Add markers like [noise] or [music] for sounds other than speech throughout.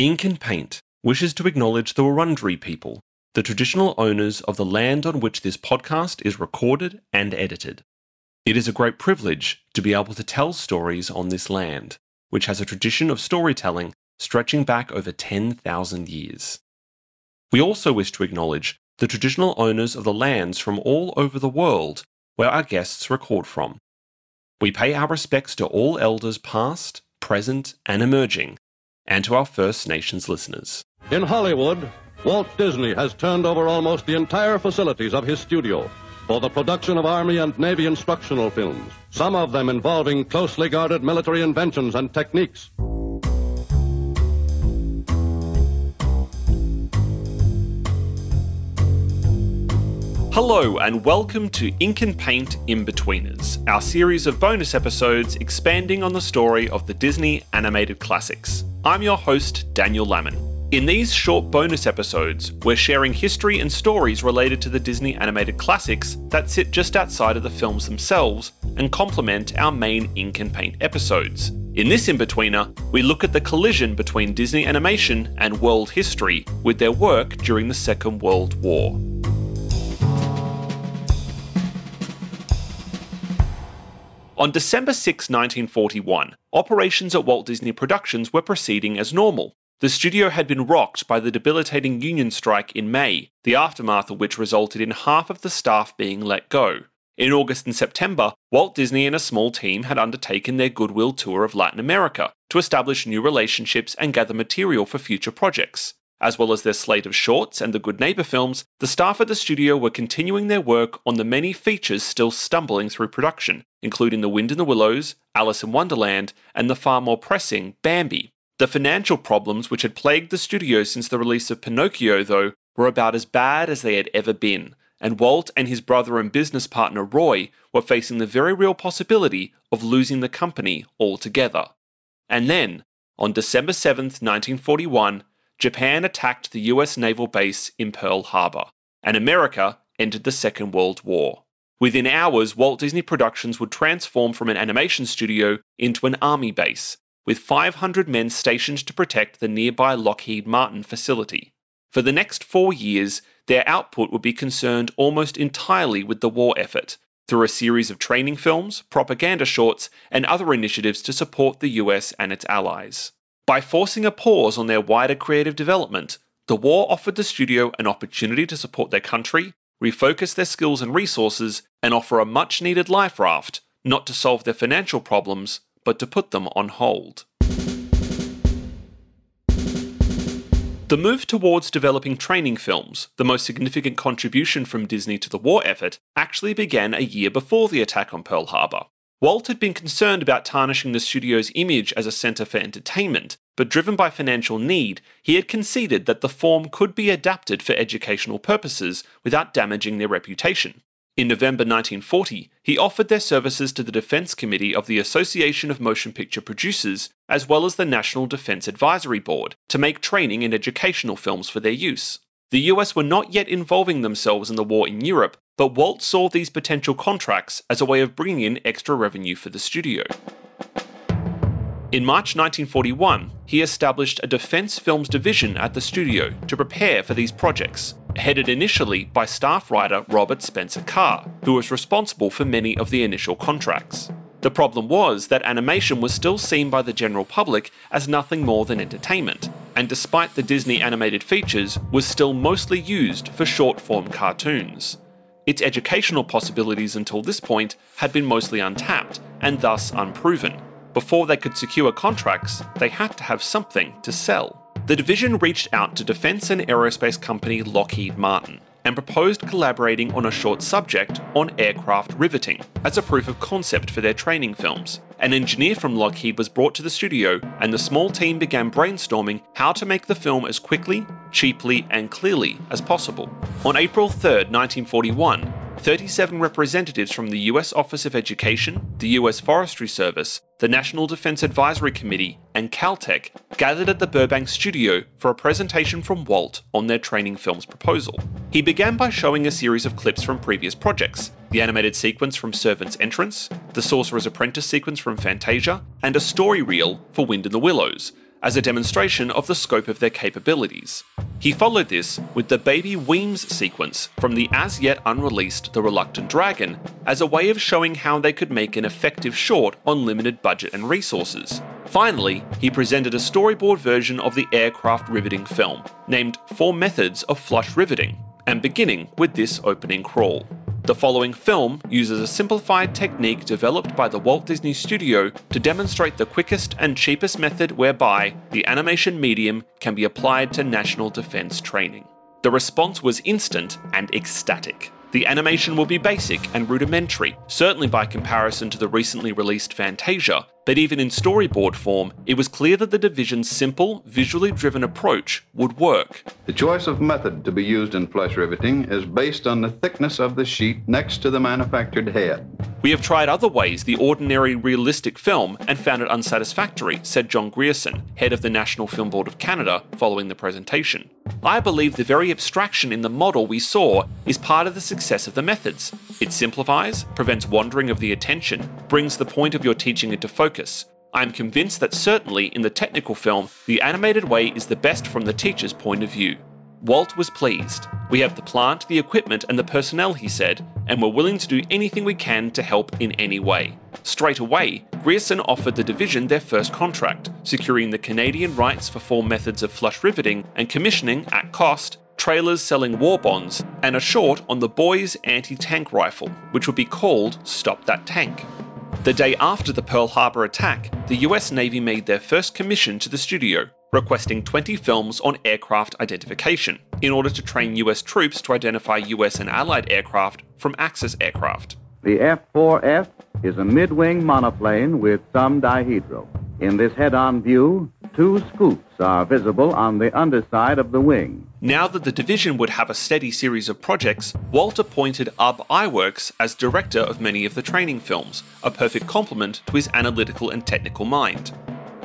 Ink and Paint wishes to acknowledge the Wurundjeri people, the traditional owners of the land on which this podcast is recorded and edited. It is a great privilege to be able to tell stories on this land, which has a tradition of storytelling stretching back over 10,000 years. We also wish to acknowledge the traditional owners of the lands from all over the world where our guests record from. We pay our respects to all elders past, present, and emerging, and to our First Nations listeners. In Hollywood, Walt Disney has turned over almost the entire facilities of his studio for the production of Army and Navy instructional films, some of them involving closely guarded military inventions and techniques. Hello, and welcome to Ink and Paint In-Betweeners, our series of bonus episodes expanding on the story of the Disney animated classics. I'm your host, Daniel Lammin. In these short bonus episodes, we're sharing history and stories related to the Disney animated classics that sit just outside of the films themselves and complement our main Ink and Paint episodes. In this in-betweener, we look at the collision between Disney animation and world history with their work during the Second World War. On December 6, 1941, operations at Walt Disney Productions were proceeding as normal. The studio had been rocked by the debilitating union strike in May, the aftermath of which resulted in half of the staff being let go. In August and September, Walt Disney and a small team had undertaken their goodwill tour of Latin America to establish new relationships and gather material for future projects. As well as their slate of shorts and the Good Neighbor films, the staff at the studio were continuing their work on the many features still stumbling through production, including The Wind in the Willows, Alice in Wonderland, and the far more pressing Bambi. The financial problems which had plagued the studio since the release of Pinocchio, though, were about as bad as they had ever been, and Walt and his brother and business partner Roy were facing the very real possibility of losing the company altogether. And then, on December 7th, 1941, Japan attacked the US naval base in Pearl Harbor, and America entered the Second World War. Within hours, Walt Disney Productions would transform from an animation studio into an army base, with 500 men stationed to protect the nearby Lockheed Martin facility. For the next four years, their output would be concerned almost entirely with the war effort, through a series of training films, propaganda shorts, and other initiatives to support the US and its allies. By forcing a pause on their wider creative development, the war offered the studio an opportunity to support their country, refocus their skills and resources, and offer a much needed life raft, not to solve their financial problems, but to put them on hold. The move towards developing training films, the most significant contribution from Disney to the war effort, actually began a year before the attack on Pearl Harbor. Walt had been concerned about tarnishing the studio's image as a centre for entertainment, but driven by financial need, he had conceded that the form could be adapted for educational purposes without damaging their reputation. In November 1940, he offered their services to the Defense Committee of the Association of Motion Picture Producers, as well as the National Defense Advisory Board, to make training and educational films for their use. The US were not yet involving themselves in the war in Europe, but Walt saw these potential contracts as a way of bringing in extra revenue for the studio. In March 1941, he established a defense films division at the studio to prepare for these projects, headed initially by staff writer Robert Spencer Carr, who was responsible for many of the initial contracts. The problem was that animation was still seen by the general public as nothing more than entertainment, and despite the Disney animated features, was still mostly used for short form cartoons. Its educational possibilities until this point had been mostly untapped and thus unproven. Before they could secure contracts, they had to have something to sell. The division reached out to defense and aerospace company Lockheed Martin and proposed collaborating on a short subject on aircraft riveting as a proof of concept for their training films. An engineer from Lockheed was brought to the studio, and the small team began brainstorming how to make the film as quickly, cheaply, and clearly as possible. On April 3, 1941, 37 representatives from the US Office of Education, the US Forestry Service, the National Defense Advisory Committee, and Caltech gathered at the Burbank studio for a presentation from Walt on their training film's proposal. He began by showing a series of clips from previous projects the animated sequence from Servant's Entrance, the Sorcerer's Apprentice sequence from Fantasia, and a story reel for Wind in the Willows, as a demonstration of the scope of their capabilities. He followed this with the Baby Weems sequence from the as yet unreleased The Reluctant Dragon as a way of showing how they could make an effective short on limited budget and resources. Finally, he presented a storyboard version of the aircraft riveting film, named Four Methods of Flush Riveting, and beginning with this opening crawl. The following film uses a simplified technique developed by the Walt Disney Studio to demonstrate the quickest and cheapest method whereby the animation medium can be applied to national defense training. The response was instant and ecstatic. The animation will be basic and rudimentary, certainly by comparison to the recently released Fantasia, but even in storyboard form, it was clear that the division's simple, visually driven approach would work. The choice of method to be used in flush riveting is based on the thickness of the sheet next to the manufactured head. We have tried other ways the ordinary realistic film and found it unsatisfactory, said John Grierson, head of the National Film Board of Canada, following the presentation. I believe the very abstraction in the model we saw is part of the success of the methods. It simplifies, prevents wandering of the attention, brings the point of your teaching into focus. I am convinced that certainly in the technical film, the animated way is the best from the teacher's point of view. Walt was pleased. We have the plant, the equipment, and the personnel, he said, and we're willing to do anything we can to help in any way. Straight away, Grierson offered the division their first contract, securing the Canadian rights for four methods of flush riveting and commissioning, at cost, trailers selling war bonds, and a short on the boys' anti tank rifle, which would be called Stop That Tank. The day after the Pearl Harbor attack, the US Navy made their first commission to the studio, requesting 20 films on aircraft identification in order to train US troops to identify US and Allied aircraft from Axis aircraft. The F 4F is a mid wing monoplane with some dihedral. In this head on view, two scoops are visible on the underside of the wing. Now that the division would have a steady series of projects, Walt appointed Ub Iwerks as director of many of the training films, a perfect complement to his analytical and technical mind.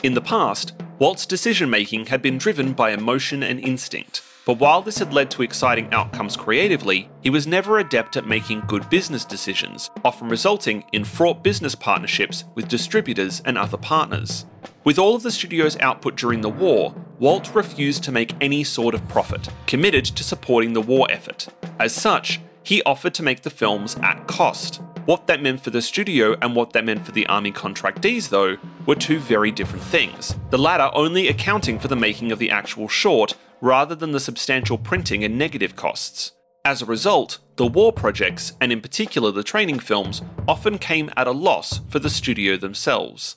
In the past, Walt's decision making had been driven by emotion and instinct, but while this had led to exciting outcomes creatively, he was never adept at making good business decisions, often resulting in fraught business partnerships with distributors and other partners. With all of the studio's output during the war, Walt refused to make any sort of profit, committed to supporting the war effort. As such, he offered to make the films at cost. What that meant for the studio and what that meant for the Army contractees, though, were two very different things, the latter only accounting for the making of the actual short rather than the substantial printing and negative costs. As a result, the war projects, and in particular the training films, often came at a loss for the studio themselves.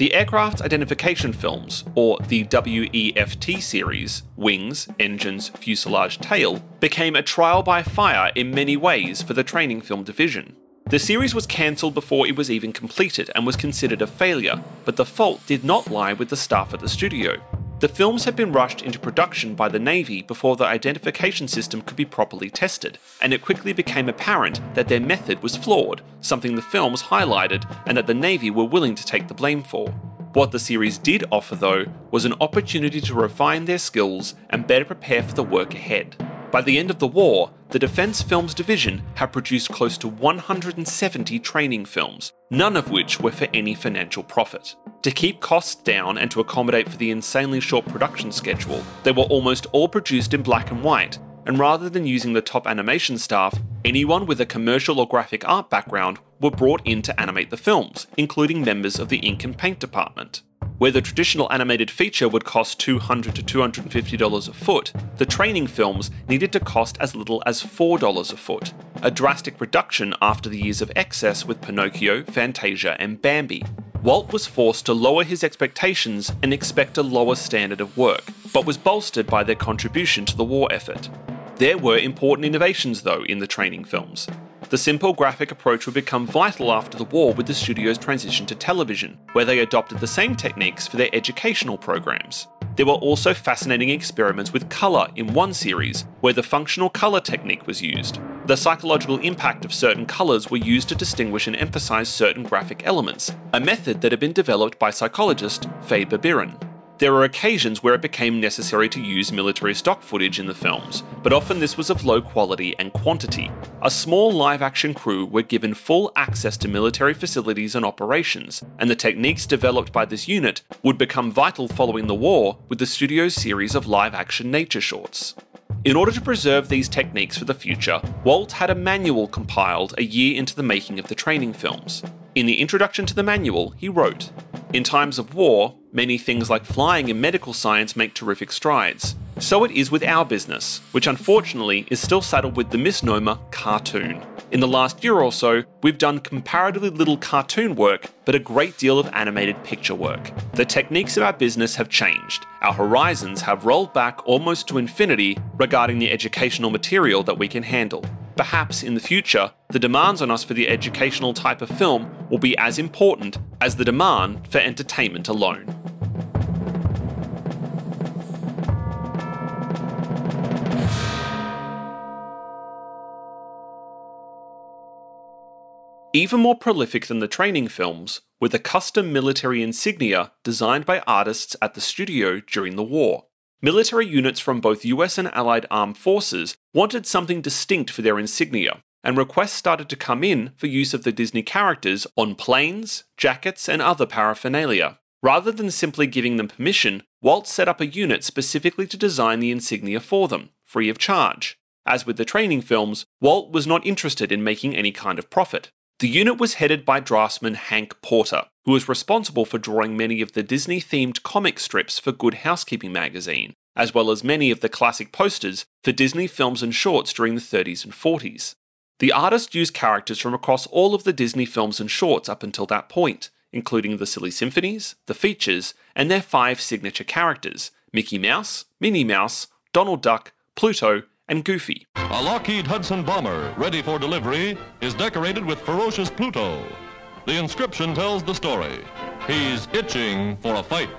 The aircraft identification films, or the WEFT series, Wings, Engines, Fuselage, Tail, became a trial by fire in many ways for the training film division. The series was cancelled before it was even completed and was considered a failure, but the fault did not lie with the staff at the studio. The films had been rushed into production by the Navy before the identification system could be properly tested, and it quickly became apparent that their method was flawed, something the films highlighted and that the Navy were willing to take the blame for. What the series did offer, though, was an opportunity to refine their skills and better prepare for the work ahead. By the end of the war, the Defence Films Division had produced close to 170 training films, none of which were for any financial profit. To keep costs down and to accommodate for the insanely short production schedule, they were almost all produced in black and white, and rather than using the top animation staff, anyone with a commercial or graphic art background were brought in to animate the films, including members of the ink and paint department. Where the traditional animated feature would cost 200 to $250 a foot, the training films needed to cost as little as $4 a foot, a drastic reduction after the years of excess with Pinocchio, Fantasia, and Bambi. Walt was forced to lower his expectations and expect a lower standard of work, but was bolstered by their contribution to the war effort. There were important innovations, though, in the training films. The simple graphic approach would become vital after the war with the studio's transition to television, where they adopted the same techniques for their educational programs. There were also fascinating experiments with colour in one series, where the functional colour technique was used. The psychological impact of certain colours were used to distinguish and emphasise certain graphic elements, a method that had been developed by psychologist Faber Birren. There were occasions where it became necessary to use military stock footage in the films, but often this was of low quality and quantity. A small live action crew were given full access to military facilities and operations, and the techniques developed by this unit would become vital following the war with the studio's series of live action nature shorts. In order to preserve these techniques for the future, Walt had a manual compiled a year into the making of the training films. In the introduction to the manual, he wrote In times of war, many things like flying and medical science make terrific strides. So it is with our business, which unfortunately is still saddled with the misnomer cartoon. In the last year or so, we've done comparatively little cartoon work, but a great deal of animated picture work. The techniques of our business have changed. Our horizons have rolled back almost to infinity regarding the educational material that we can handle. Perhaps in the future, the demands on us for the educational type of film will be as important as the demand for entertainment alone. Even more prolific than the training films were the custom military insignia designed by artists at the studio during the war. Military units from both US and Allied armed forces wanted something distinct for their insignia, and requests started to come in for use of the Disney characters on planes, jackets, and other paraphernalia. Rather than simply giving them permission, Walt set up a unit specifically to design the insignia for them, free of charge. As with the training films, Walt was not interested in making any kind of profit. The unit was headed by draftsman Hank Porter, who was responsible for drawing many of the Disney themed comic strips for Good Housekeeping magazine, as well as many of the classic posters for Disney films and shorts during the 30s and 40s. The artist used characters from across all of the Disney films and shorts up until that point, including the Silly Symphonies, the features, and their five signature characters Mickey Mouse, Minnie Mouse, Donald Duck, Pluto, and Goofy. A Lockheed Hudson bomber, ready for delivery, is decorated with ferocious Pluto. The inscription tells the story. He's itching for a fight.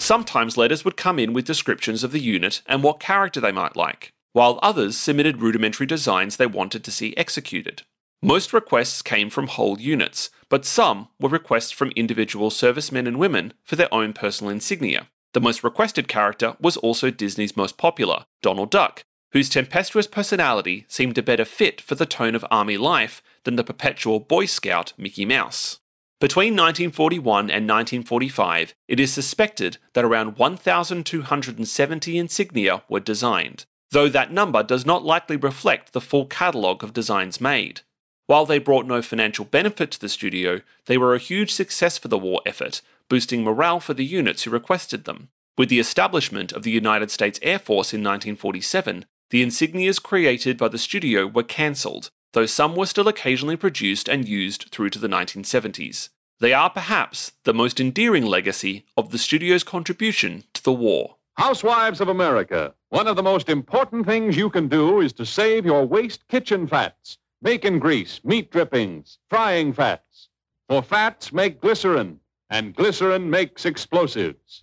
Sometimes letters would come in with descriptions of the unit and what character they might like, while others submitted rudimentary designs they wanted to see executed. Most requests came from whole units, but some were requests from individual servicemen and women for their own personal insignia, the most requested character was also Disney's most popular, Donald Duck, whose tempestuous personality seemed a better fit for the tone of army life than the perpetual Boy Scout Mickey Mouse. Between 1941 and 1945, it is suspected that around 1,270 insignia were designed, though that number does not likely reflect the full catalogue of designs made. While they brought no financial benefit to the studio, they were a huge success for the war effort boosting morale for the units who requested them. With the establishment of the United States Air Force in 1947, the insignias created by the studio were cancelled, though some were still occasionally produced and used through to the 1970s. They are perhaps the most endearing legacy of the studio's contribution to the war. Housewives of America, one of the most important things you can do is to save your waste kitchen fats, bacon grease, meat drippings, frying fats. For fats make glycerin, and glycerin makes explosives.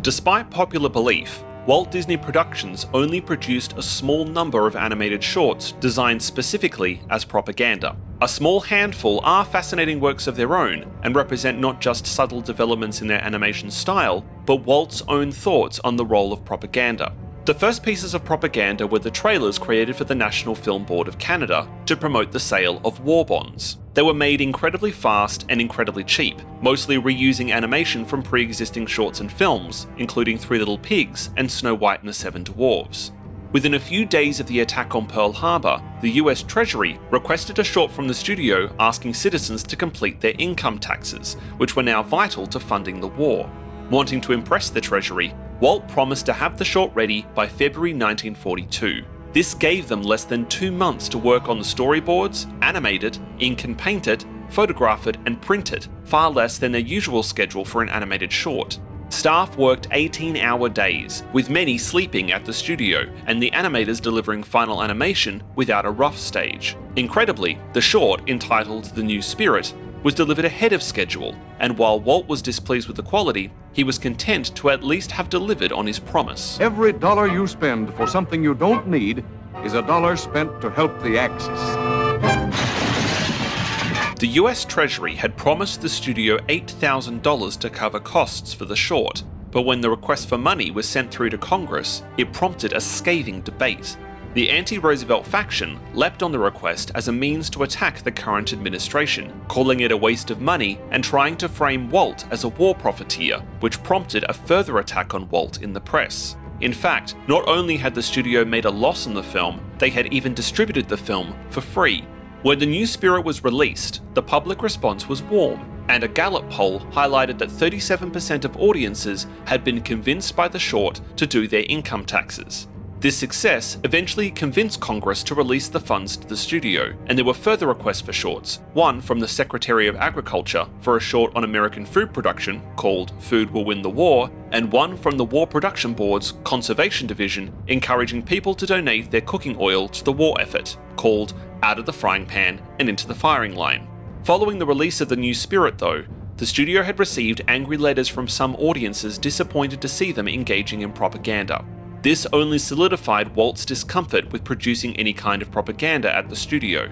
Despite popular belief, Walt Disney Productions only produced a small number of animated shorts designed specifically as propaganda. A small handful are fascinating works of their own and represent not just subtle developments in their animation style, but Walt's own thoughts on the role of propaganda. The first pieces of propaganda were the trailers created for the National Film Board of Canada to promote the sale of war bonds. They were made incredibly fast and incredibly cheap, mostly reusing animation from pre existing shorts and films, including Three Little Pigs and Snow White and the Seven Dwarfs. Within a few days of the attack on Pearl Harbor, the US Treasury requested a short from the studio asking citizens to complete their income taxes, which were now vital to funding the war. Wanting to impress the Treasury, Walt promised to have the short ready by February 1942. This gave them less than two months to work on the storyboards, animate it, ink and paint it, photograph it, and print it, far less than their usual schedule for an animated short. Staff worked 18 hour days, with many sleeping at the studio, and the animators delivering final animation without a rough stage. Incredibly, the short, entitled The New Spirit, was delivered ahead of schedule, and while Walt was displeased with the quality, he was content to at least have delivered on his promise. Every dollar you spend for something you don't need is a dollar spent to help the Axis. The US Treasury had promised the studio $8,000 to cover costs for the short, but when the request for money was sent through to Congress, it prompted a scathing debate. The anti Roosevelt faction leapt on the request as a means to attack the current administration, calling it a waste of money and trying to frame Walt as a war profiteer, which prompted a further attack on Walt in the press. In fact, not only had the studio made a loss on the film, they had even distributed the film for free. When The New Spirit was released, the public response was warm, and a Gallup poll highlighted that 37% of audiences had been convinced by the short to do their income taxes. This success eventually convinced Congress to release the funds to the studio, and there were further requests for shorts. One from the Secretary of Agriculture for a short on American food production called Food Will Win the War, and one from the War Production Board's Conservation Division encouraging people to donate their cooking oil to the war effort, called Out of the Frying Pan and Into the Firing Line. Following the release of The New Spirit, though, the studio had received angry letters from some audiences disappointed to see them engaging in propaganda. This only solidified Walt's discomfort with producing any kind of propaganda at the studio.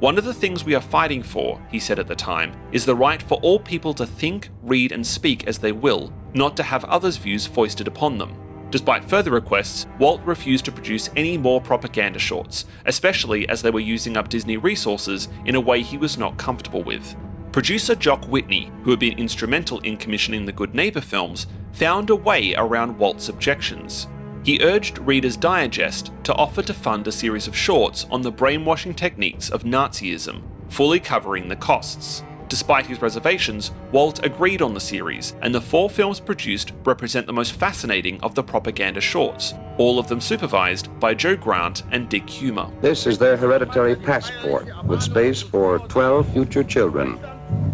One of the things we are fighting for, he said at the time, is the right for all people to think, read, and speak as they will, not to have others' views foisted upon them. Despite further requests, Walt refused to produce any more propaganda shorts, especially as they were using up Disney resources in a way he was not comfortable with. Producer Jock Whitney, who had been instrumental in commissioning the Good Neighbor films, found a way around Walt's objections he urged Reader's Digest to offer to fund a series of shorts on the brainwashing techniques of Nazism, fully covering the costs. Despite his reservations, Walt agreed on the series, and the four films produced represent the most fascinating of the propaganda shorts, all of them supervised by Joe Grant and Dick Huemer. This is their hereditary passport, with space for 12 future children.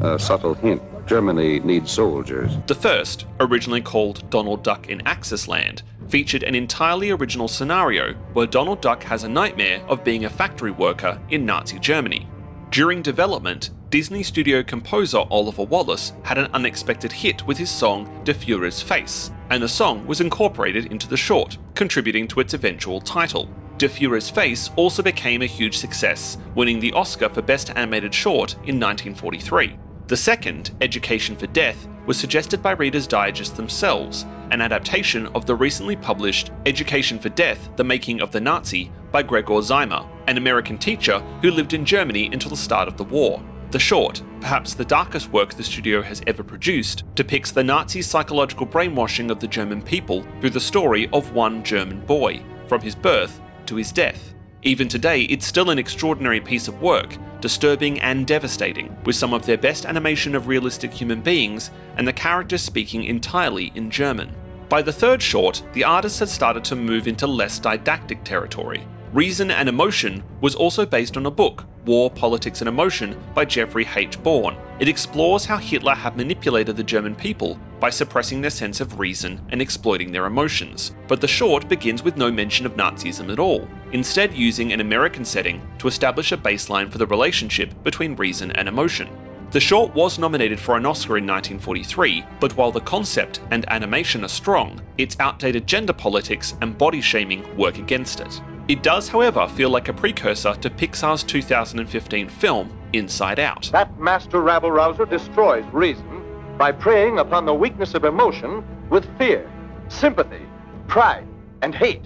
A subtle hint Germany needs soldiers. The first, originally called Donald Duck in Axis Land, featured an entirely original scenario where Donald Duck has a nightmare of being a factory worker in Nazi Germany. During development, Disney studio composer Oliver Wallace had an unexpected hit with his song Der Fuhrer's Face, and the song was incorporated into the short, contributing to its eventual title. Der Fuhrer's Face also became a huge success, winning the Oscar for Best Animated Short in 1943. The second, Education for Death, was suggested by Reader's Digest themselves, an adaptation of the recently published Education for Death The Making of the Nazi by Gregor Ziemer, an American teacher who lived in Germany until the start of the war. The short, perhaps the darkest work the studio has ever produced, depicts the Nazi psychological brainwashing of the German people through the story of one German boy, from his birth to his death. Even today, it's still an extraordinary piece of work, disturbing and devastating, with some of their best animation of realistic human beings and the characters speaking entirely in German. By the third short, the artists had started to move into less didactic territory. Reason and Emotion was also based on a book, War, Politics and Emotion by Jeffrey H. Born. It explores how Hitler had manipulated the German people by suppressing their sense of reason and exploiting their emotions. But the short begins with no mention of Nazism at all, instead, using an American setting to establish a baseline for the relationship between reason and emotion. The short was nominated for an Oscar in 1943, but while the concept and animation are strong, its outdated gender politics and body shaming work against it. It does, however, feel like a precursor to Pixar's 2015 film, Inside Out. That master rabble rouser destroys reason by preying upon the weakness of emotion with fear, sympathy, pride, and hate,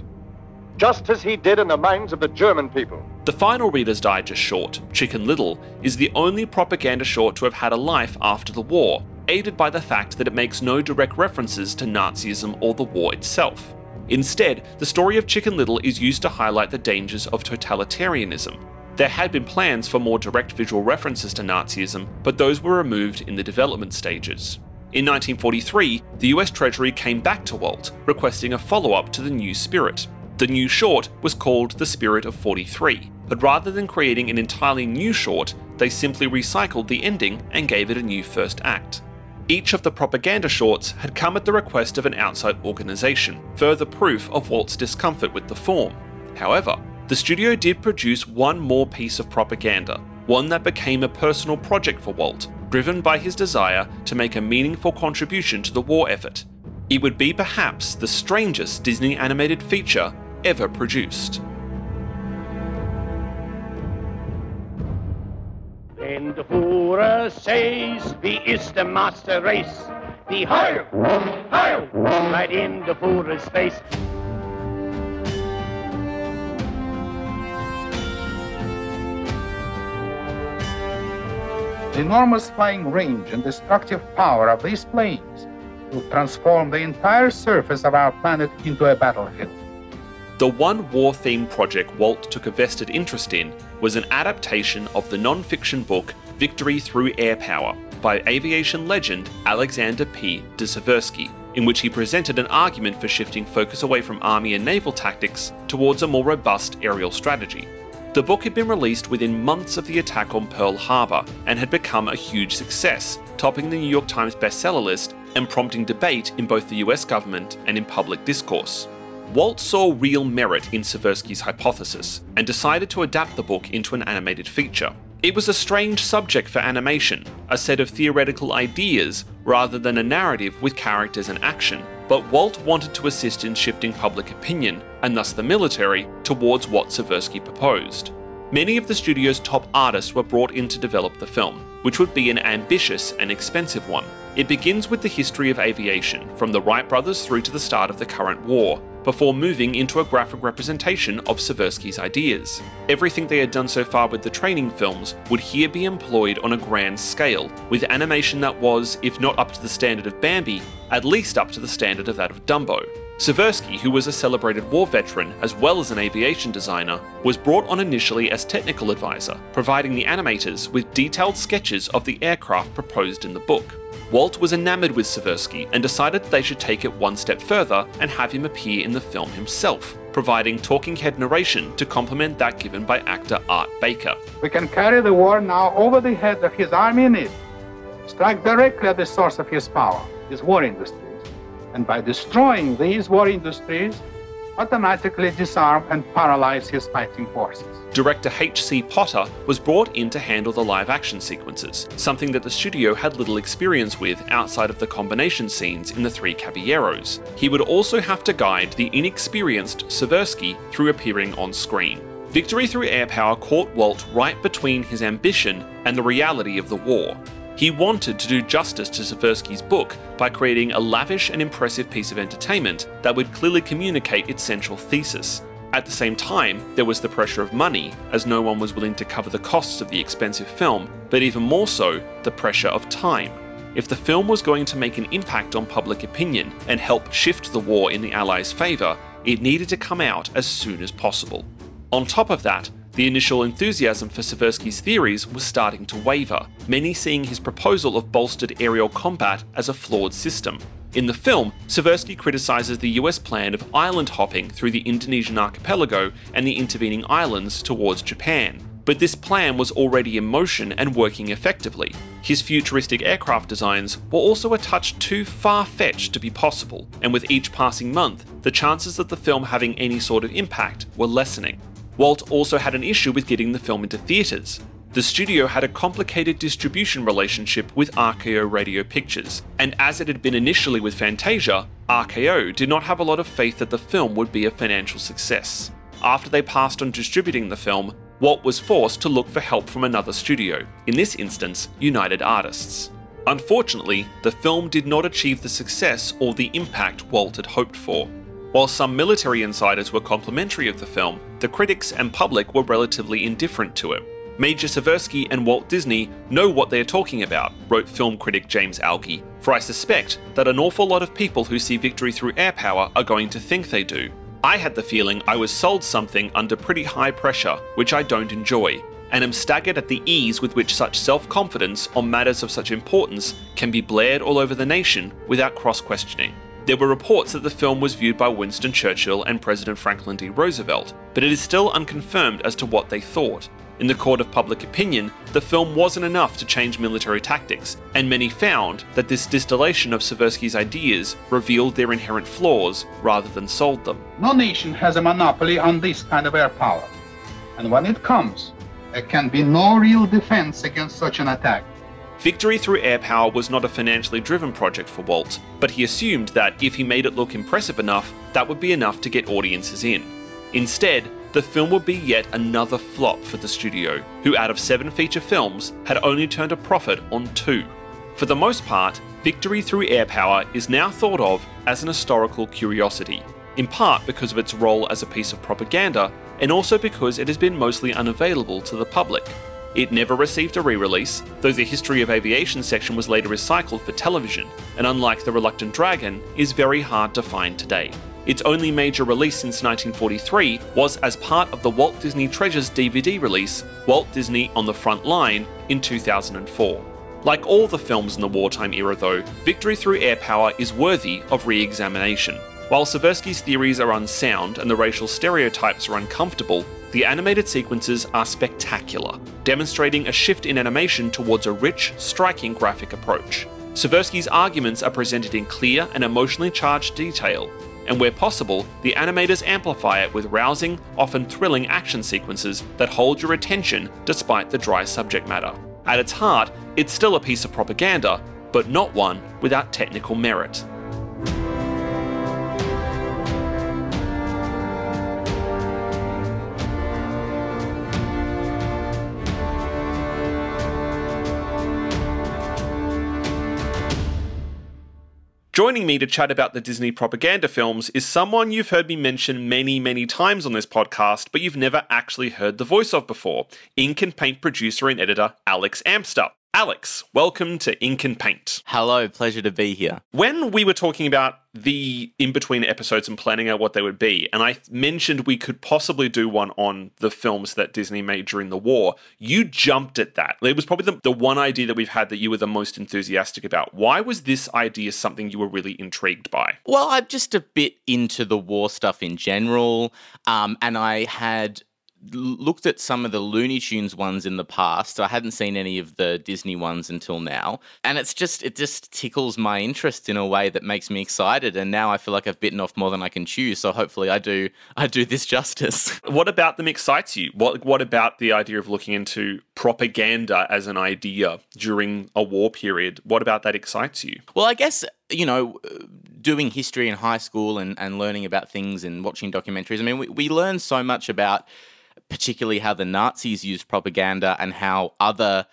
just as he did in the minds of the German people. The final Reader's Digest short, Chicken Little, is the only propaganda short to have had a life after the war, aided by the fact that it makes no direct references to Nazism or the war itself. Instead, the story of Chicken Little is used to highlight the dangers of totalitarianism. There had been plans for more direct visual references to Nazism, but those were removed in the development stages. In 1943, the US Treasury came back to Walt, requesting a follow up to The New Spirit. The new short was called The Spirit of 43, but rather than creating an entirely new short, they simply recycled the ending and gave it a new first act. Each of the propaganda shorts had come at the request of an outside organisation, further proof of Walt's discomfort with the form. However, the studio did produce one more piece of propaganda, one that became a personal project for Walt, driven by his desire to make a meaningful contribution to the war effort. It would be perhaps the strangest Disney animated feature ever produced. And the Führer says, wie ist the master race? The Heil! Heil! Right in the Führer's face. The enormous flying range and destructive power of these planes will transform the entire surface of our planet into a battlefield. The one war themed project Walt took a vested interest in was an adaptation of the non fiction book Victory Through Air Power by aviation legend Alexander P. de Seversky, in which he presented an argument for shifting focus away from army and naval tactics towards a more robust aerial strategy. The book had been released within months of the attack on Pearl Harbor and had become a huge success, topping the New York Times bestseller list and prompting debate in both the US government and in public discourse. Walt saw real merit in Seversky's hypothesis and decided to adapt the book into an animated feature. It was a strange subject for animation, a set of theoretical ideas rather than a narrative with characters and action, but Walt wanted to assist in shifting public opinion, and thus the military, towards what Seversky proposed. Many of the studio's top artists were brought in to develop the film, which would be an ambitious and expensive one. It begins with the history of aviation, from the Wright brothers through to the start of the current war, before moving into a graphic representation of Seversky's ideas. Everything they had done so far with the training films would here be employed on a grand scale, with animation that was, if not up to the standard of Bambi, at least up to the standard of that of Dumbo. Seversky, who was a celebrated war veteran as well as an aviation designer, was brought on initially as technical advisor, providing the animators with detailed sketches of the aircraft proposed in the book. Walt was enamored with Seversky and decided they should take it one step further and have him appear in the film himself, providing talking head narration to complement that given by actor Art Baker. We can carry the war now over the head of his army in it, strike directly at the source of his power, his war industries. and by destroying these war industries, automatically disarm and paralyze his fighting forces. Director H.C. Potter was brought in to handle the live action sequences, something that the studio had little experience with outside of the combination scenes in The Three Caballeros. He would also have to guide the inexperienced Seversky through appearing on screen. Victory through air power caught Walt right between his ambition and the reality of the war, he wanted to do justice to Seversky's book by creating a lavish and impressive piece of entertainment that would clearly communicate its central thesis. At the same time, there was the pressure of money, as no one was willing to cover the costs of the expensive film, but even more so, the pressure of time. If the film was going to make an impact on public opinion and help shift the war in the Allies' favour, it needed to come out as soon as possible. On top of that, the initial enthusiasm for Seversky's theories was starting to waver, many seeing his proposal of bolstered aerial combat as a flawed system. In the film, Seversky criticizes the US plan of island hopping through the Indonesian archipelago and the intervening islands towards Japan. But this plan was already in motion and working effectively. His futuristic aircraft designs were also a touch too far fetched to be possible, and with each passing month, the chances of the film having any sort of impact were lessening. Walt also had an issue with getting the film into theatres. The studio had a complicated distribution relationship with RKO Radio Pictures, and as it had been initially with Fantasia, RKO did not have a lot of faith that the film would be a financial success. After they passed on distributing the film, Walt was forced to look for help from another studio, in this instance, United Artists. Unfortunately, the film did not achieve the success or the impact Walt had hoped for. While some military insiders were complimentary of the film, the critics and public were relatively indifferent to it. Major Seversky and Walt Disney know what they're talking about, wrote film critic James Agee, for I suspect that an awful lot of people who see victory through air power are going to think they do. I had the feeling I was sold something under pretty high pressure, which I don't enjoy, and am staggered at the ease with which such self confidence on matters of such importance can be blared all over the nation without cross questioning. There were reports that the film was viewed by Winston Churchill and President Franklin D. Roosevelt, but it is still unconfirmed as to what they thought. In the court of public opinion, the film wasn't enough to change military tactics, and many found that this distillation of Seversky's ideas revealed their inherent flaws rather than sold them. No nation has a monopoly on this kind of air power, and when it comes, there can be no real defense against such an attack. Victory through air power was not a financially driven project for Walt, but he assumed that if he made it look impressive enough, that would be enough to get audiences in. Instead, the film would be yet another flop for the studio, who out of seven feature films had only turned a profit on two. For the most part, Victory Through Air Power is now thought of as an historical curiosity, in part because of its role as a piece of propaganda, and also because it has been mostly unavailable to the public. It never received a re release, though the History of Aviation section was later recycled for television, and unlike The Reluctant Dragon, is very hard to find today. Its only major release since 1943 was as part of the Walt Disney Treasures DVD release, Walt Disney on the Front Line, in 2004. Like all the films in the wartime era, though, Victory Through Air Power is worthy of re examination. While Seversky's theories are unsound and the racial stereotypes are uncomfortable, the animated sequences are spectacular, demonstrating a shift in animation towards a rich, striking graphic approach. Seversky's arguments are presented in clear and emotionally charged detail, and where possible, the animators amplify it with rousing, often thrilling action sequences that hold your attention despite the dry subject matter. At its heart, it's still a piece of propaganda, but not one without technical merit. Joining me to chat about the Disney propaganda films is someone you've heard me mention many, many times on this podcast, but you've never actually heard the voice of before Ink and Paint producer and editor Alex Amster. Alex, welcome to Ink and Paint. Hello, pleasure to be here. When we were talking about the in between episodes and planning out what they would be, and I mentioned we could possibly do one on the films that Disney made during the war, you jumped at that. It was probably the, the one idea that we've had that you were the most enthusiastic about. Why was this idea something you were really intrigued by? Well, I'm just a bit into the war stuff in general, um, and I had looked at some of the Looney Tunes ones in the past. I hadn't seen any of the Disney ones until now, and it's just it just tickles my interest in a way that makes me excited. And now I feel like I've bitten off more than I can chew. So hopefully I do [laughs] I do this justice. [laughs] What about them excites you? What what about the idea of looking into propaganda as an idea during a war period? What about that excites you? Well, I guess you know, doing history in high school and, and learning about things and watching documentaries. I mean, we, we learn so much about particularly how the Nazis used propaganda and how other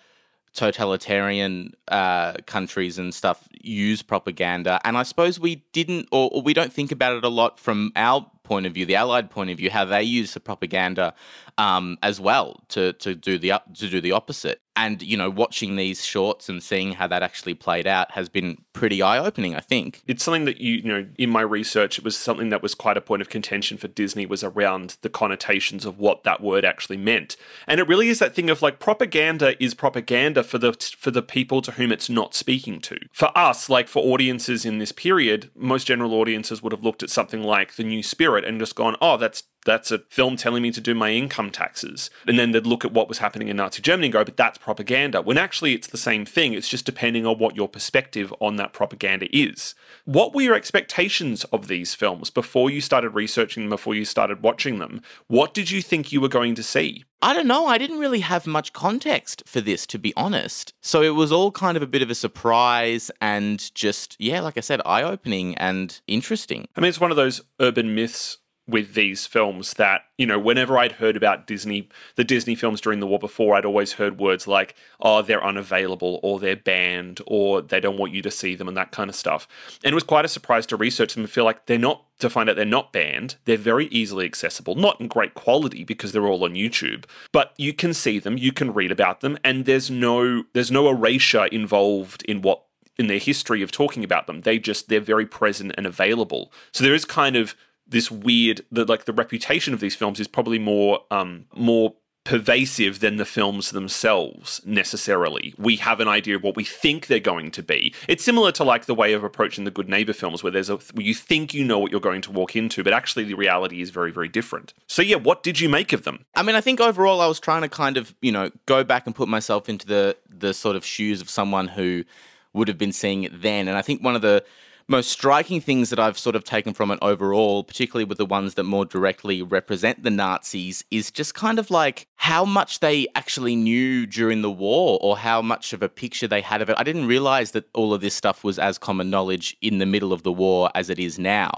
totalitarian uh, countries and stuff use propaganda. And I suppose we didn't, or, or, we don't think about it a lot from our point of view, the Allied point of view, how they use the propaganda um, as well to to do the to do the opposite. And you know, watching these shorts and seeing how that actually played out has been pretty eye opening. I think it's something that you you know in my research it was something that was quite a point of contention for Disney was around the connotations of what that word actually meant. And it really is that thing of like propaganda is propaganda for the for the people to whom it's not speaking to. For us, like for audiences in this period, most general audiences would have looked at something like The New Spirit and just gone, "Oh, that's that's a film telling me to do my income taxes. And then they'd look at what was happening in Nazi Germany and go, but that's propaganda. When actually it's the same thing. It's just depending on what your perspective on that propaganda is. What were your expectations of these films before you started researching them, before you started watching them? What did you think you were going to see? I don't know. I didn't really have much context for this, to be honest. So it was all kind of a bit of a surprise and just, yeah, like I said, eye opening and interesting. I mean, it's one of those urban myths with these films that you know whenever i'd heard about disney the disney films during the war before i'd always heard words like oh they're unavailable or they're banned or they don't want you to see them and that kind of stuff. And it was quite a surprise to research them and feel like they're not to find out they're not banned they're very easily accessible not in great quality because they're all on youtube but you can see them you can read about them and there's no there's no erasure involved in what in their history of talking about them. They just they're very present and available. So there is kind of this weird the like the reputation of these films is probably more um more pervasive than the films themselves necessarily. We have an idea of what we think they're going to be. It's similar to like the way of approaching the Good Neighbor films, where there's a where you think you know what you're going to walk into, but actually the reality is very very different. So yeah, what did you make of them? I mean, I think overall I was trying to kind of you know go back and put myself into the the sort of shoes of someone who would have been seeing it then, and I think one of the most striking things that I've sort of taken from it overall, particularly with the ones that more directly represent the Nazis, is just kind of like how much they actually knew during the war or how much of a picture they had of it. I didn't realize that all of this stuff was as common knowledge in the middle of the war as it is now.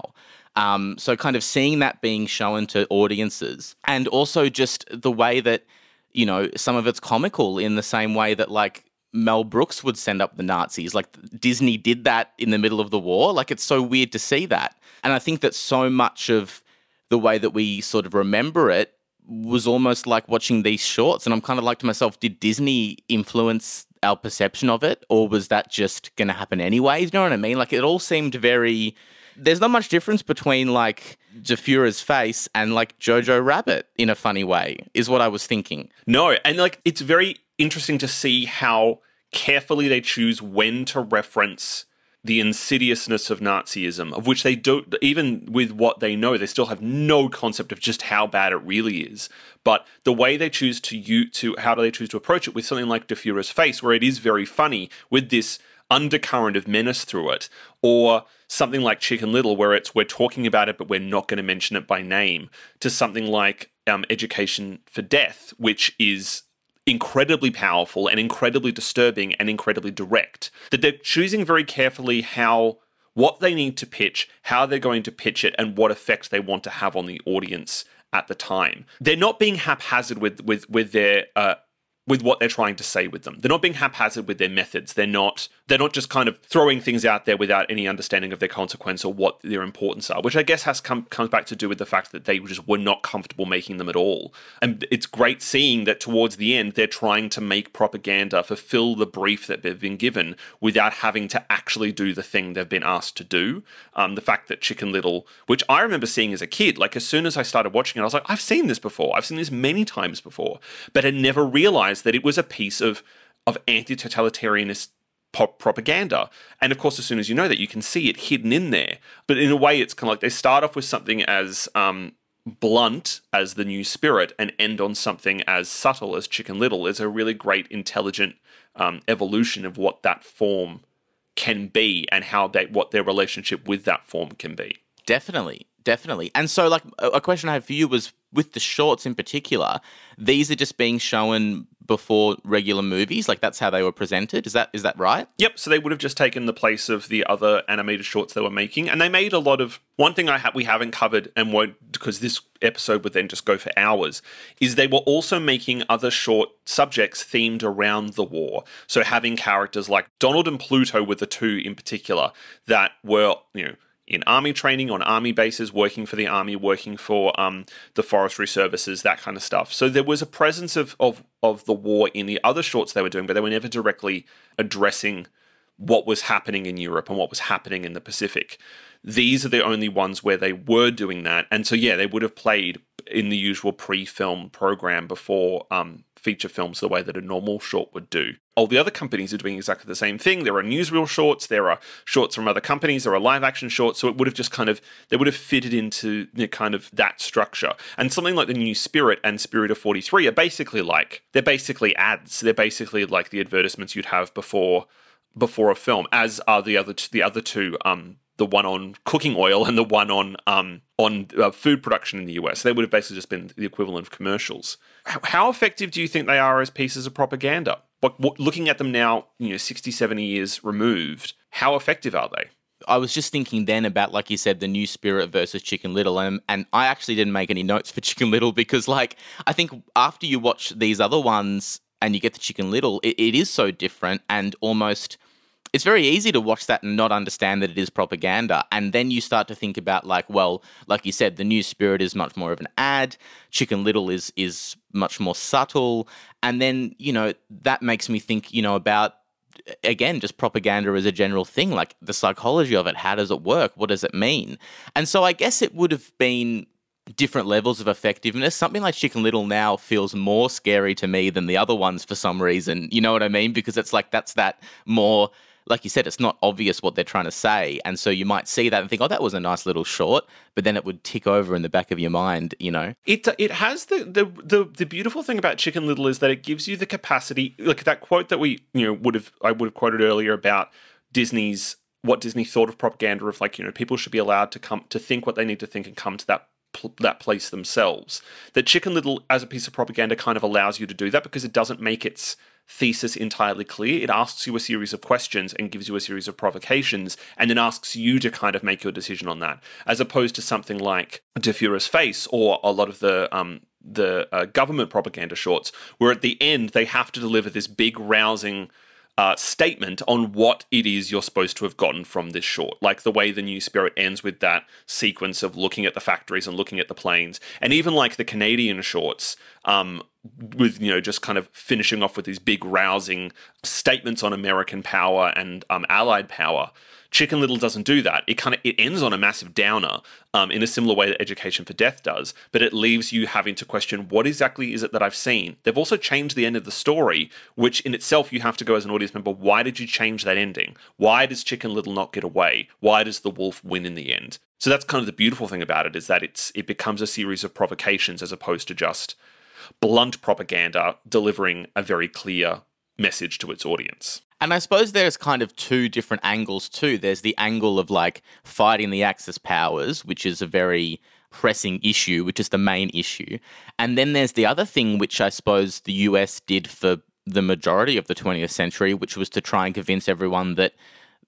Um, so kind of seeing that being shown to audiences, and also just the way that you know some of it's comical in the same way that like Mel Brooks would send up the Nazis. Like Disney did that in the middle of the war. Like it's so weird to see that. And I think that so much of the way that we sort of remember it was almost like watching these shorts. And I'm kind of like to myself, did Disney influence our perception of it? Or was that just going to happen anyway? You know what I mean? Like it all seemed very. There's not much difference between like Der Fuhrer's Face and like Jojo Rabbit in a funny way, is what I was thinking. No, and like it's very interesting to see how carefully they choose when to reference the insidiousness of Nazism, of which they don't, even with what they know, they still have no concept of just how bad it really is. But the way they choose to you to how do they choose to approach it with something like Der Fuhrer's Face, where it is very funny with this undercurrent of menace through it, or something like Chicken Little, where it's we're talking about it but we're not going to mention it by name, to something like um, Education for Death, which is incredibly powerful and incredibly disturbing and incredibly direct. That they're choosing very carefully how what they need to pitch, how they're going to pitch it, and what effect they want to have on the audience at the time. They're not being haphazard with with with their uh, with what they're trying to say with them. They're not being haphazard with their methods. They're not they're not just kind of throwing things out there without any understanding of their consequence or what their importance are, which I guess has come comes back to do with the fact that they just were not comfortable making them at all. And it's great seeing that towards the end they're trying to make propaganda fulfill the brief that they've been given without having to actually do the thing they've been asked to do. Um, the fact that Chicken Little, which I remember seeing as a kid, like as soon as I started watching it, I was like, I've seen this before. I've seen this many times before, but had never realized that it was a piece of of anti-totalitarianist propaganda. And of course, as soon as you know that, you can see it hidden in there. But in a way, it's kind of like they start off with something as um, blunt as the new spirit and end on something as subtle as Chicken Little is a really great, intelligent um, evolution of what that form can be and how they what their relationship with that form can be. Definitely, definitely. And so, like, a question I had for you was with the shorts in particular. These are just being shown before regular movies like that's how they were presented is that is that right yep so they would have just taken the place of the other animated shorts they were making and they made a lot of one thing i ha- we haven't covered and won't because this episode would then just go for hours is they were also making other short subjects themed around the war so having characters like donald and pluto were the two in particular that were you know in army training on army bases, working for the army, working for um, the forestry services, that kind of stuff. So there was a presence of, of of the war in the other shorts they were doing, but they were never directly addressing what was happening in Europe and what was happening in the Pacific. These are the only ones where they were doing that, and so yeah, they would have played in the usual pre-film program before um, feature films the way that a normal short would do. All the other companies are doing exactly the same thing. There are newsreel shorts, there are shorts from other companies, there are live action shorts. So it would have just kind of they would have fitted into know, kind of that structure. And something like the new Spirit and Spirit of 43 are basically like they're basically ads. They're basically like the advertisements you'd have before before a film, as are the other the other two um, the one on cooking oil and the one on um, on uh, food production in the US. They would have basically just been the equivalent of commercials. How effective do you think they are as pieces of propaganda? Looking at them now, you know, 60, 70 years removed, how effective are they? I was just thinking then about, like you said, the new Spirit versus Chicken Little, and and I actually didn't make any notes for [laughs] Chicken Little because, like, I think after you watch these other ones and you get the Chicken Little, it, it is so different and almost it's very easy to watch that and not understand that it is propaganda. And then you start to think about like, well, like you said, the new spirit is much more of an ad. Chicken Little is is much more subtle. And then, you know, that makes me think, you know, about again, just propaganda as a general thing, like the psychology of it. How does it work? What does it mean? And so I guess it would have been different levels of effectiveness. Something like Chicken Little now feels more scary to me than the other ones for some reason. You know what I mean? Because it's like that's that more like you said, it's not obvious what they're trying to say. And so you might see that and think, oh, that was a nice little short, but then it would tick over in the back of your mind, you know? It it has the the the, the beautiful thing about Chicken Little is that it gives you the capacity, like that quote that we, you know, would have I would have quoted earlier about Disney's what Disney thought of propaganda of like, you know, people should be allowed to come to think what they need to think and come to that that place themselves. That Chicken Little as a piece of propaganda kind of allows you to do that because it doesn't make its thesis entirely clear. It asks you a series of questions and gives you a series of provocations, and then asks you to kind of make your decision on that, as opposed to something like Der Fuhrer's Face or a lot of the um, the uh, government propaganda shorts, where at the end they have to deliver this big rousing uh, statement on what it is you're supposed to have gotten from this short. Like the way the New Spirit ends with that sequence of looking at the factories and looking at the planes, and even like the Canadian shorts, um, with you know just kind of finishing off with these big rousing statements on American power and um, Allied power. Chicken Little doesn't do that. It kind of it ends on a massive downer um, in a similar way that Education for Death does, but it leaves you having to question what exactly is it that I've seen. They've also changed the end of the story, which in itself you have to go as an audience member. Why did you change that ending? Why does Chicken Little not get away? Why does the wolf win in the end? So that's kind of the beautiful thing about it is that it's it becomes a series of provocations as opposed to just blunt propaganda delivering a very clear message to its audience. And I suppose there's kind of two different angles too. There's the angle of like fighting the Axis powers, which is a very pressing issue, which is the main issue. And then there's the other thing, which I suppose the US did for the majority of the 20th century, which was to try and convince everyone that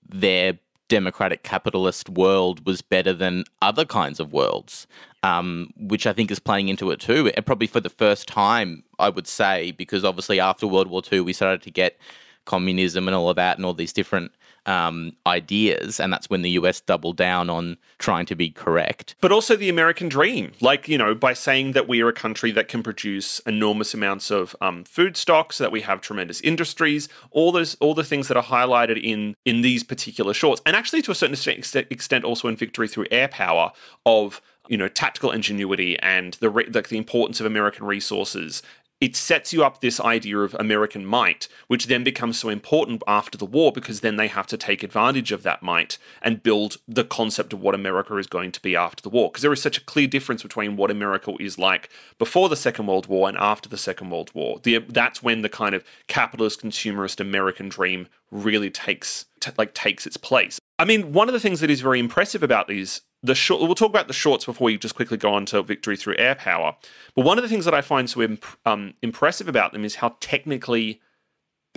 their democratic capitalist world was better than other kinds of worlds, um, which I think is playing into it too. And probably for the first time, I would say, because obviously after World War II, we started to get communism and all of that and all these different um, ideas. And that's when the US doubled down on trying to be correct. But also the American dream, like, you know, by saying that we are a country that can produce enormous amounts of um, food stocks, that we have tremendous industries, all those, all the things that are highlighted in in these particular shorts, and actually to a certain extent also in Victory Through Air Power of you know tactical ingenuity and the like the importance of American resources it sets you up this idea of American might, which then becomes so important after the war because then they have to take advantage of that might and build the concept of what America is going to be after the war. Because there is such a clear difference between what America is like before the Second World War and after the Second World War. The, that's when the kind of capitalist, consumerist American dream really takes t- like takes its place. I mean, one of the things that is very impressive about these the short, we'll talk about the shorts before we just quickly go on to victory through air power. But one of the things that I find so imp- um, impressive about them is how technically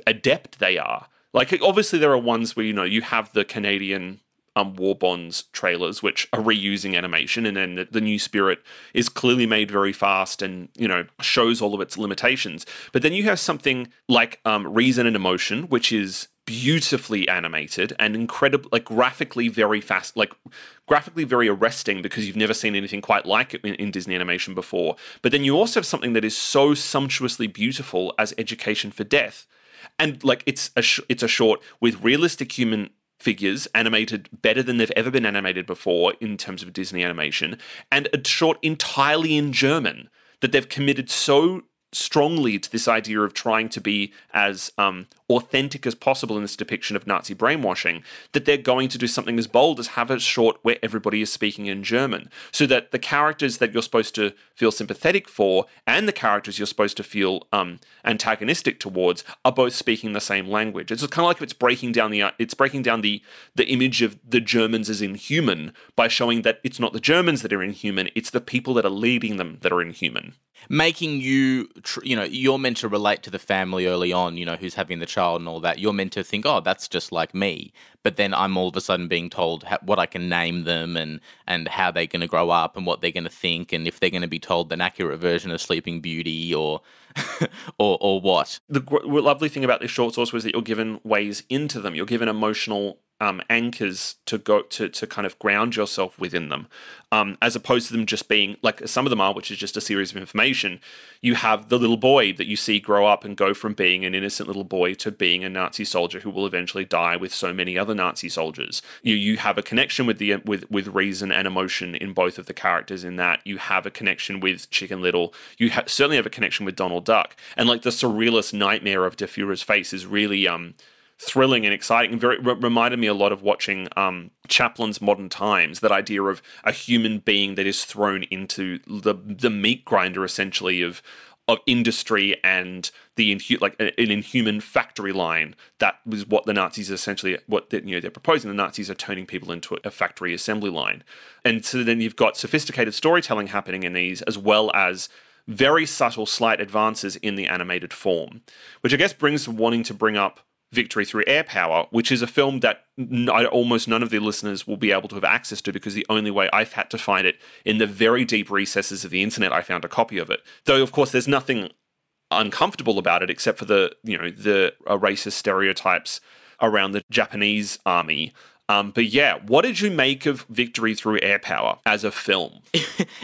adept they are. Like, obviously, there are ones where you know you have the Canadian um, War Bonds trailers, which are reusing animation, and then the, the, new Spirit is clearly made very fast and you know shows all of its limitations. But then you have something like um, Reason and Emotion, which is beautifully animated and incredible like graphically very fast like graphically very arresting because you've never seen anything quite like it in, in, disney animation before. But then you also have something that is so sumptuously beautiful as education for death. And like it's a sh- it's a short with realistic human figures animated better than they've ever been animated before in terms of disney animation. And a short entirely in german that they've committed so strongly to this idea of trying to be as um, authentic as possible in this depiction of Nazi brainwashing, that they're going to do something as bold as have a short where everybody is speaking in German, so that the characters that you're supposed to feel sympathetic for and the characters you're supposed to feel um, antagonistic towards are both speaking the same language. It's kind of like it's breaking down the it's breaking down the the image of the Germans as inhuman by showing that it's not the Germans that are inhuman, it's the people that are leading them that are inhuman making you tr- you know you're meant to relate to the family early on you know who's having the and all that you're meant to think oh that's just like me. But then i'm all of a sudden being told ha- what i can name them and and how they're going to grow up and what they're going to think and if they're going to be told an accurate version of sleeping beauty or [laughs] or or what the lovely thing about this short source was that you're given ways into them you're given emotional um, anchors to go to to kind of ground yourself within them, um, as opposed to them just being like some of them are, which is just a series of information. You have the little boy that you see grow up and go from being an innocent little boy to being a Nazi soldier who will eventually die with so many other Nazi soldiers. You you have a connection with the with with reason and emotion in both of the characters. In that you have a connection with Chicken Little. You ha- certainly have a connection with Donald Duck, and like the surrealist nightmare of Der Fuhrer's Face is really um thrilling and exciting very reminded me a lot of watching um, Chaplin's Modern Times. That idea of a human being that is thrown into the the meat grinder, essentially of of industry and the inhu- like an inhuman factory line. That was what the Nazis essentially what the, you know they're proposing. The Nazis are turning people into a factory assembly line, and so then you've got sophisticated storytelling happening in these, as well as very subtle, slight advances in the animated form, which I guess brings wanting to bring up Victory Through Air Power, which is a film that almost none of the listeners will be able to have access to because the only way I've had to find it in the very deep recesses of the internet, I found a copy of it. Though, of course, there's nothing uncomfortable about it except for the you know the uh, racist stereotypes around the Japanese army. Um, but yeah, what did you make of Victory Through Air Power as a film? [laughs]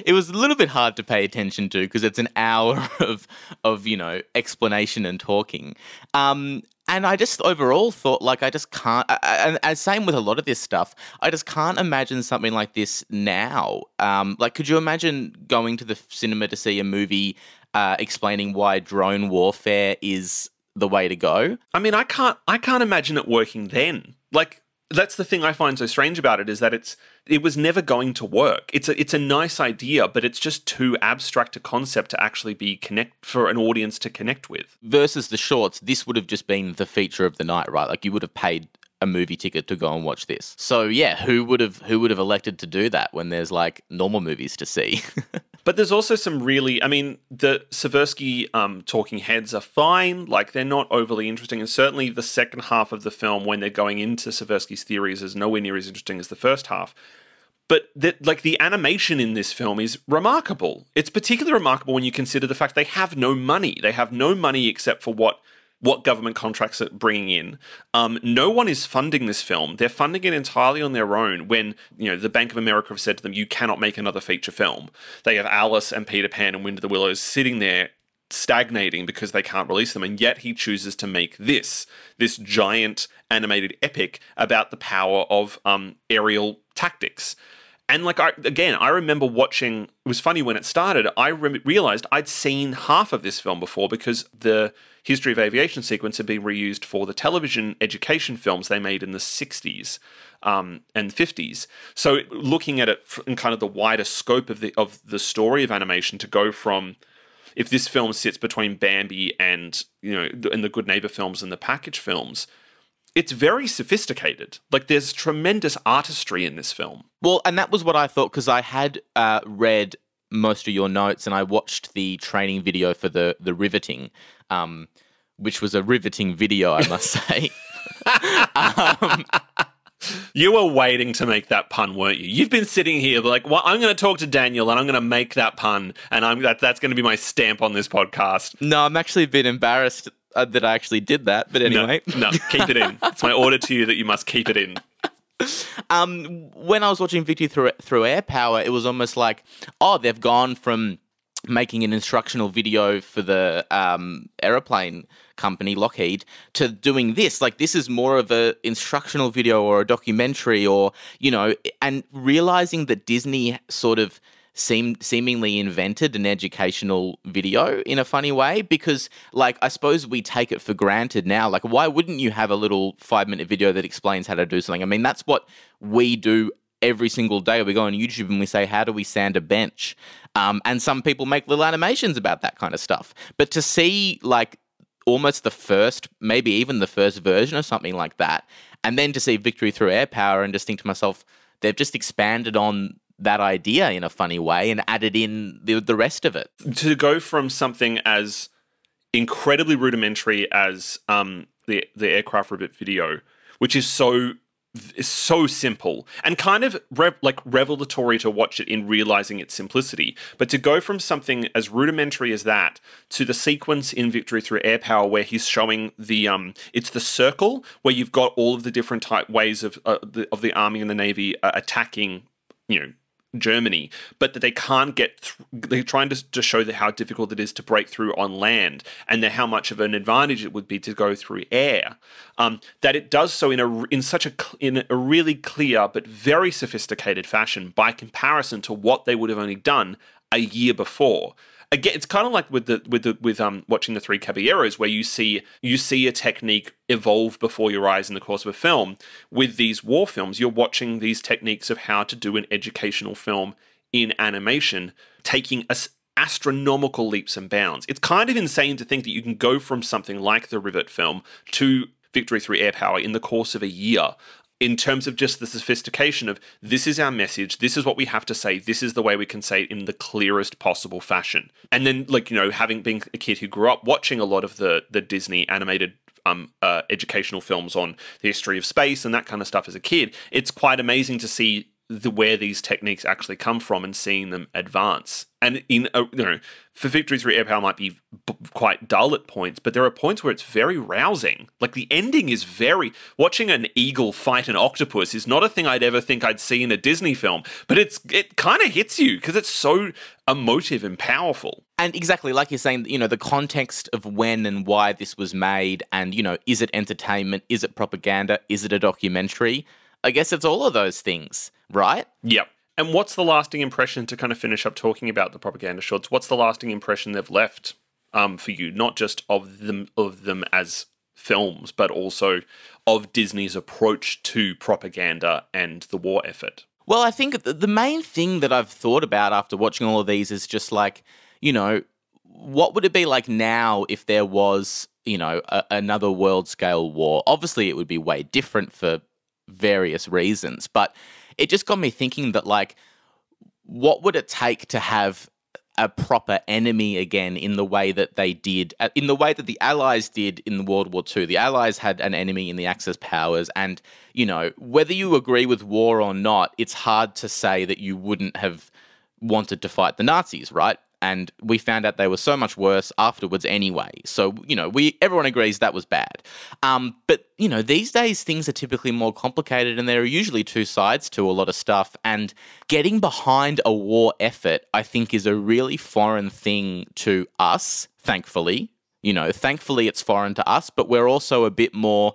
it was a little bit hard to pay attention to because it's an hour [laughs] of of you know explanation and talking. Um, and I just overall thought like I just can't. And as same with a lot of this stuff, I just can't imagine something like this now. Um, like, could you imagine going to the cinema to see a movie uh, explaining why drone warfare is the way to go? I mean, I can't. I can't imagine it working then. Like that's the thing I find so strange about it is that it's it was never going to work. It's a it's a nice idea, but it's just too abstract a concept to actually be connect for an audience to connect with. Versus the shorts, this would have just been the feature of the night, right? Like you would have paid a movie ticket to go and watch this. So yeah, who would have who would have elected to do that when there's like normal movies to see? [laughs] But there's also some really, I mean, the Seversky um, talking heads are fine. Like they're not overly interesting, and certainly the second half of the film, when they're going into Seversky's theories, is nowhere near as interesting as the first half. But the, like the animation in this film is remarkable. It's particularly remarkable when you consider the fact they have no money. They have no money except for what what government contracts are bringing in. Um, no one is funding this film. They're funding it entirely on their own. When you know the Bank of America have said to them, "You cannot make another feature film." They have Alice and Peter Pan and Wind of the Willows sitting there stagnating because they can't release them, and yet he chooses to make this this giant animated epic about the power of um, aerial tactics. And like I again, I remember watching. It was funny when it started. I re- realized I'd seen half of this film before because the history of aviation sequence had been reused for the television education films they made in the '60s um, and '50s. So looking at it in kind of the wider scope of the of the story of animation, to go from if this film sits between Bambi and you know and the Good Neighbor films and the package films, it's very sophisticated. Like there's tremendous artistry in this film. Well, and that was what I thought because I had uh, read most of your notes and I watched the training video for the the riveting, um, which was a riveting video, I must [laughs] say. um, you were waiting to make that pun, weren't you? You've been sitting here like, well, I'm going to talk to Daniel and I'm going to make that pun, and I'm that that's going to be my stamp on this podcast. No, I'm actually a bit embarrassed uh, that I actually did that, but anyway, no, no keep it in. it's my order to you that you must keep it in. [laughs] Um, when I was watching Victory through through Air Power, it was almost like, oh, they've gone from making an instructional video for the um, aeroplane company Lockheed to doing this. Like this is more of a instructional video or a documentary, or you know, and realizing that Disney sort of seemed seemingly invented an educational video in a funny way because like I suppose we take it for granted now. Like why wouldn't you have a little 5 minute video that explains how to do something? I mean that's what we do every single day. We go on YouTube and we say how do we sand a bench? Um, and some people make little animations about that kind of stuff. But to see like almost the first maybe even the first version of something like that and then to see victory through air power and just think to myself they've just expanded on that idea in a funny way and added in the, the rest of it. To go from something as incredibly rudimentary as um, the the aircraft rivet video, which is so is so simple and kind of like revelatory to watch it in realizing its simplicity. But to go from something as rudimentary as that to the sequence in Victory Through Air Power where he's showing the um, it's the circle where you've got all of the different type ways of uh, the, of the army and the navy uh, attacking, you know, Germany, but that they can't get. Th- they're trying to, to show how difficult it is to break through on land, and how much of an advantage it would be to go through air. Um, that it does so in a in such a in a really clear but very sophisticated fashion by comparison to what they would have only done a year before again it's kind of like with the with the with um watching the three caballeros where you see you see a technique evolve before your eyes in the course of a film. With these war films you're watching these techniques of how to do an educational film in animation taking a astronomical leaps and bounds. It's kind of insane to think that you can go from something like the rivet film to victory through air power in the course of a year in terms of just the sophistication of this is our message, this is what we have to say, this is the way we can say it in the clearest possible fashion. And then, like, you know, having been a kid who grew up watching a lot of the the Disney animated um, uh, educational films on the history of space and that kind of stuff as a kid, it's quite amazing to see the where these techniques actually come from and seeing them advance. And in a, you know, for victory through air power might be b- quite dull at points, but there are points where it's very rousing. Like the ending is very watching an eagle fight an octopus is not a thing I'd ever think I'd see in a Disney film, but it's it kind of hits you because it's so emotive and powerful. And exactly like you're saying, you know, the context of when and why this was made, and you know, is it entertainment? Is it propaganda? Is it a documentary? I guess it's all of those things, right? Yep. And what's the lasting impression to kind of finish up talking about the propaganda shorts? What's the lasting impression they've left um, for you, not just of them of them as films, but also of Disney's approach to propaganda and the war effort? Well, I think the main thing that I've thought about after watching all of these is just like, you know, what would it be like now if there was, you know, a, another world scale war? Obviously, it would be way different for various reasons, but it just got me thinking that like what would it take to have a proper enemy again in the way that they did uh, in the way that the allies did in world war ii the allies had an enemy in the axis powers and you know whether you agree with war or not it's hard to say that you wouldn't have wanted to fight the nazis right and we found out they were so much worse afterwards anyway. So you know, we everyone agrees that was bad. Um, but you know, these days things are typically more complicated, and there are usually two sides to a lot of stuff. And getting behind a war effort, I think, is a really foreign thing to us. Thankfully, you know, thankfully it's foreign to us, but we're also a bit more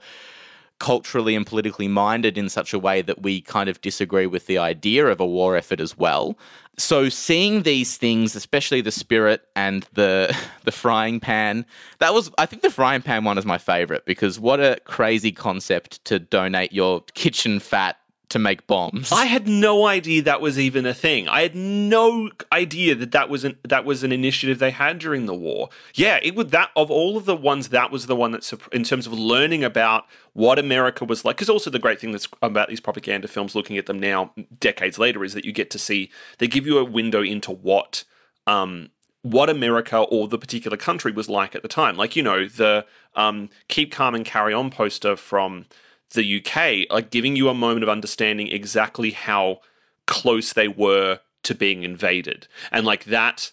culturally and politically minded in such a way that we kind of disagree with the idea of a war effort as well. So seeing these things, especially the spirit and the [laughs] the frying pan, that was I think the frying pan one is my favorite because what a crazy concept to donate your kitchen fat to make bombs. I had no idea that was even a thing. I had no idea that that was an that was an initiative they had during the war. Yeah, it would that of all of the ones that was the one that's in terms of learning about what America was like. Because also the great thing that's about these propaganda films, looking at them now decades later, is that you get to see they give you a window into what. Um, what America or the particular country was like at the time. Like, you know, the um, Keep Calm and Carry On poster from the UK, are giving you a moment of understanding exactly how close they were to being invaded, and like that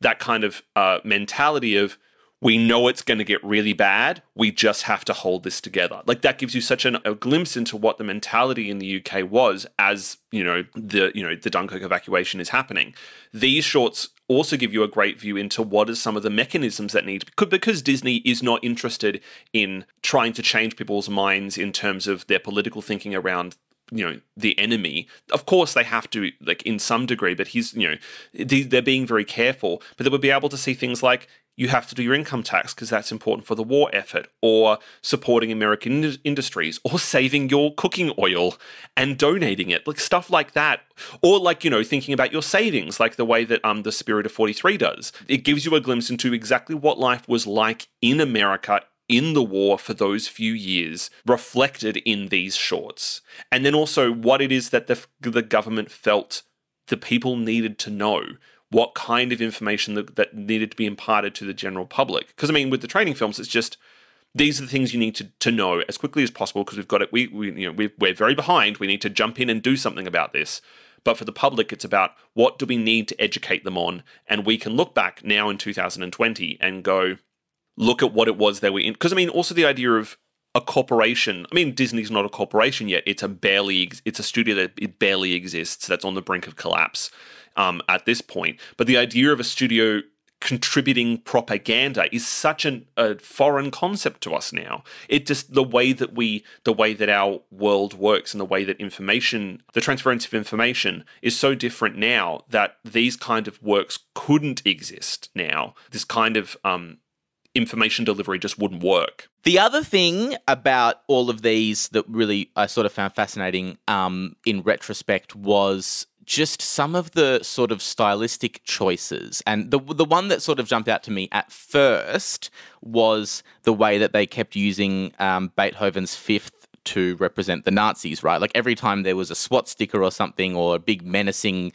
that kind of uh, mentality of we know it's going to get really bad. We just have to hold this together. Like that gives you such an, a glimpse into what the mentality in the UK was as you know the you know the Dunkirk evacuation is happening. These shorts also give you a great view into what are some of the mechanisms that need because Disney is not interested in trying to change people's minds in terms of their political thinking around you know the enemy of course they have to like in some degree but he's you know they're being very careful but they would be able to see things like you have to do your income tax because that's important for the war effort, or supporting American in- industries, or saving your cooking oil and donating it, like stuff like that, or like you know thinking about your savings, like the way that um the Spirit of Forty Three does. It gives you a glimpse into exactly what life was like in America in the war for those few years reflected in these shorts. And then also what it is that the, the government felt the people needed to know what kind of information that, that needed to be imparted to the general public. Because I mean, with the training films, it's just these are the things you need to, to know as quickly as possible because we've got it. We, we you know we we're very behind. We need to jump in and do something about this. But for the public, it's about what do we need to educate them on, and we can look back now in 2020 and go look at what it was they were in. Because I mean, also the idea of a corporation. I mean, Disney's not a corporation yet. It's a barely. It's a studio that it barely exists. That's on the brink of collapse um, at this point. But the idea of a studio contributing propaganda is such an, a foreign concept to us now. It just the way that we, the way that our world works, and the way that information, the transference of information, is so different now that these kind of works couldn't exist now. This kind of um, information delivery just wouldn't work. The other thing about all of these that really I sort of found fascinating um, in retrospect was just some of the sort of stylistic choices. And the the one that sort of jumped out to me at first was the way that they kept using um, Beethoven's Fifth to represent the Nazis, right? Like every time there was a swastika or something or a big menacing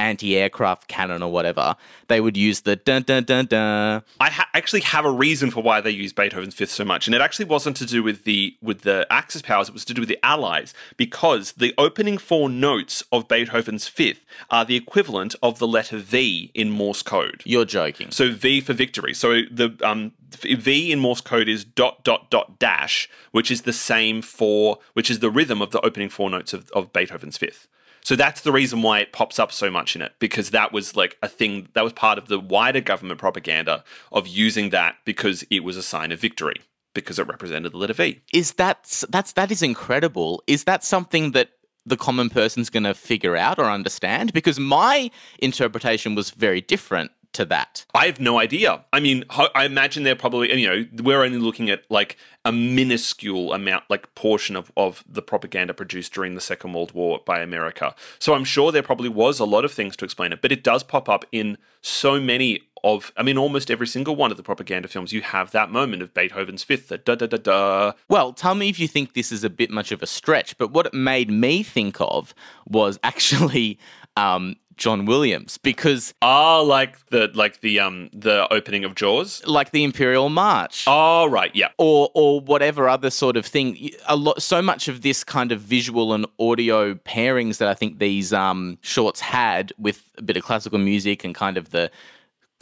anti-aircraft cannon or whatever, they would use the dun dun dun dun. I ha- actually have a reason for why they use Beethoven's Fifth so much, and it actually wasn't to do with the with the Axis powers. It was to do with the Allies, because the opening four notes of Beethoven's Fifth are the equivalent of the letter V in Morse code. You're joking. So V for victory. So the um, V in Morse code is dot dot dot dash, which is the same for which is the rhythm of the opening four notes of, of Beethoven's Fifth. So that's the reason why it pops up so much in it, because that was like a thing that was part of the wider government propaganda of using that because it was a sign of victory, because it represented the letter V. Is that that's that is incredible? Is that something that the common person's going to figure out or understand? Because my interpretation was very different to that. I have no idea. I mean, I imagine they're probably, you know, we're only looking at like a minuscule amount, like portion of, of the propaganda produced during the Second World War by America. So I'm sure there probably was a lot of things to explain it, but it does pop up in so many of, I mean, almost every single one of the propaganda films. You have that moment of Beethoven's Fifth, the da da da da. Well, tell me if you think this is a bit much of a stretch, but what it made me think of was actually [laughs] um, John Williams because ah, like the like the um the opening of Jaws, like the Imperial March. Oh, right, yeah, or or whatever other sort of thing. A lot, so much of this kind of visual and audio pairings that I think these um shorts had with a bit of classical music and kind of the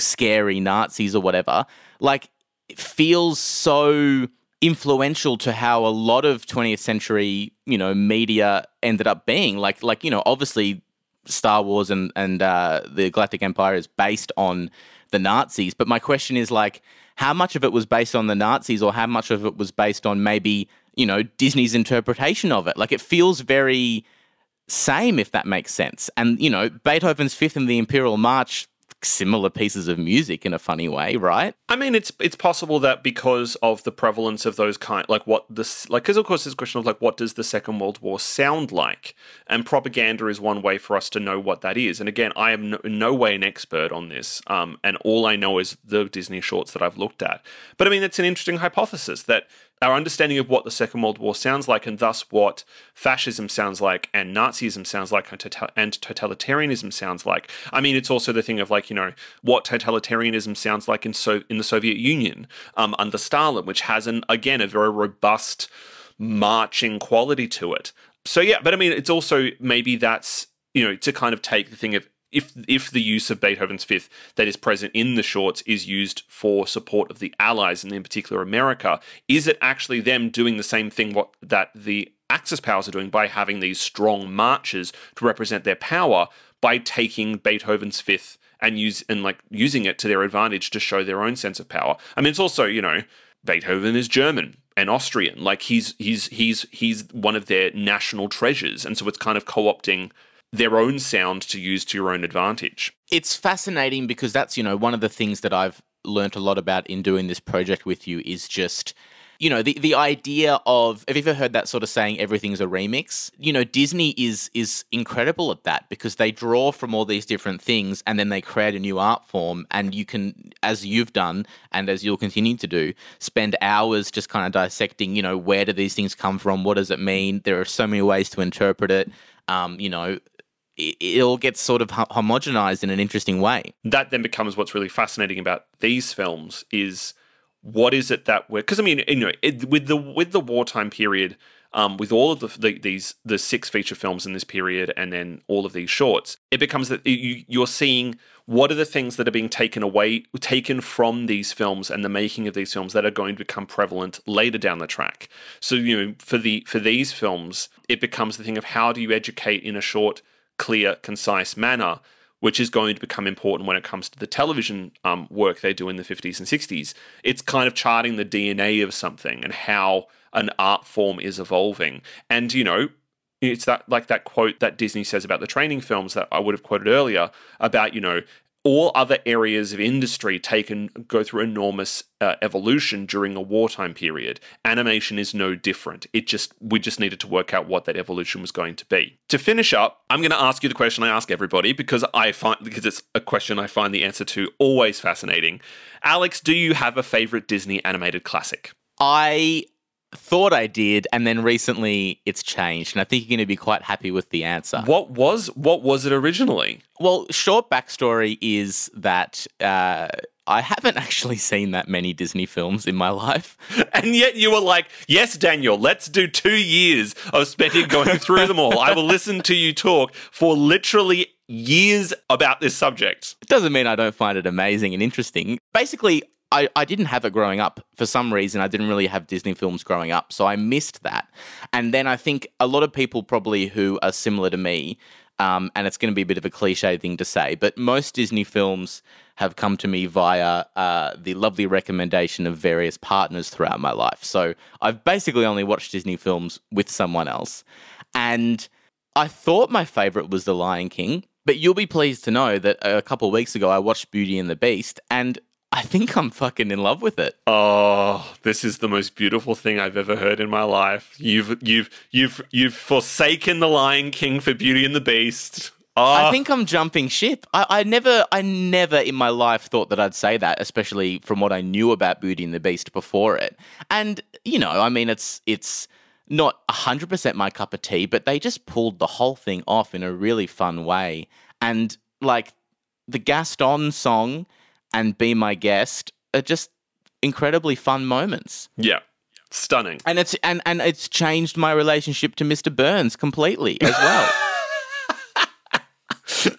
scary Nazis or whatever, like it feels so influential to how a lot of 20th century you know media ended up being like like you know obviously Star Wars and and uh, the Galactic Empire is based on the Nazis. But my question is like, how much of it was based on the Nazis, or how much of it was based on maybe you know Disney's interpretation of it? Like, it feels very same if that makes sense. And you know, Beethoven's Fifth and the Imperial March similar pieces of music in a funny way, right? I mean, it's it's possible that because of the prevalence of those kind, like what this, like, because of course, there's a question of like, what does the Second World War sound like? And propaganda is one way for us to know what that is. And again, I am no, in no way an expert on this, um, and all I know is the Disney shorts that I've looked at. But I mean, it's an interesting hypothesis that our understanding of what the Second World War sounds like, and thus what fascism sounds like, and Nazism sounds like, and totalitarianism sounds like. I mean, it's also the thing of like you know what totalitarianism sounds like in so in the Soviet Union um, under Stalin, which has an again a very robust marching quality to it. So yeah, but I mean, it's also maybe that's you know to kind of take the thing of if if the use of Beethoven's Fifth that is present in the shorts is used for support of the Allies and in particular America, is it actually them doing the same thing what that the Axis powers are doing by having these strong marches to represent their power by taking Beethoven's Fifth and use and like using it to their advantage to show their own sense of power. I mean, it's also you know Beethoven is German and Austrian, like he's he's he's he's one of their national treasures, and so it's kind of co-opting their own sound to use to your own advantage. It's fascinating because that's, you know, one of the things that I've learnt a lot about in doing this project with you is just you know the the idea of have you ever heard that sort of saying everything's a remix you know disney is is incredible at that because they draw from all these different things and then they create a new art form and you can as you've done and as you'll continue to do spend hours just kind of dissecting you know where do these things come from? What does it mean? There are so many ways to interpret it. Um, you know it all gets sort of homogenized in an interesting way. That then becomes what's really fascinating about these films is what is it that we're because I mean you know it, with the with the wartime period. Um, with all of the, the, these the six feature films in this period and then all of these shorts, it becomes that you, you're seeing what are the things that are being taken away, taken from these films and the making of these films that are going to become prevalent later down the track. So you know, for the for these films, it becomes the thing of how do you educate in a short clear, concise manner, which is going to become important when it comes to the television um, work they do in the 50s and 60s. It's kind of charting the DNA of something and how an art form is evolving. And, you know, it's that like that quote that Disney says about the training films that I would have quoted earlier about, you know, all other areas of industry taken go through enormous uh, evolution during a wartime period. Animation is no different. It just we just needed to work out what that evolution was going to be. To finish up, I'm going to ask you the question I ask everybody because I find because it's a question I find the answer to always fascinating. Alex, do you have a favorite Disney animated classic? I thought I did, and then recently it's changed, and I think you're going to be quite happy with the answer. What was what was it originally? Well, short backstory is that uh, I haven't [laughs] actually seen that many Disney films in my life. [laughs] And yet you were like, yes, Daniel, let's do two years of spending going through them all. I will listen to you talk for literally years about this subject. It doesn't mean I don't find it amazing and interesting. Basically, I, I didn't have it growing up. For some reason, I didn't really have Disney films growing up. So I missed that. And then I think a lot of people probably who are similar to me, um, and it's going to be a bit of a cliche thing to say, but most Disney films have come to me via uh, the lovely recommendation of various partners throughout my life. So I've basically only watched Disney films with someone else. And I thought my favorite was The Lion King, but you'll be pleased to know that a couple of weeks ago I watched Beauty and the Beast, and I think I'm fucking in love with it. Oh, this is the most beautiful thing I've ever heard in my life. You've you've you've you've forsaken the Lion King for Beauty and the Beast. Oh. I ah. think I'm jumping ship. I, I never I never in my life thought that I'd say that, especially from what I knew about Beauty and the Beast before it. And, you know, I mean it's it's not 100% my cup of tea, but they just pulled the whole thing off in a really fun way. And like the Gaston song and Be My Guest are just incredibly fun moments. Yeah. Stunning. And it's and, and it's changed my relationship to Mr. Burns completely as well.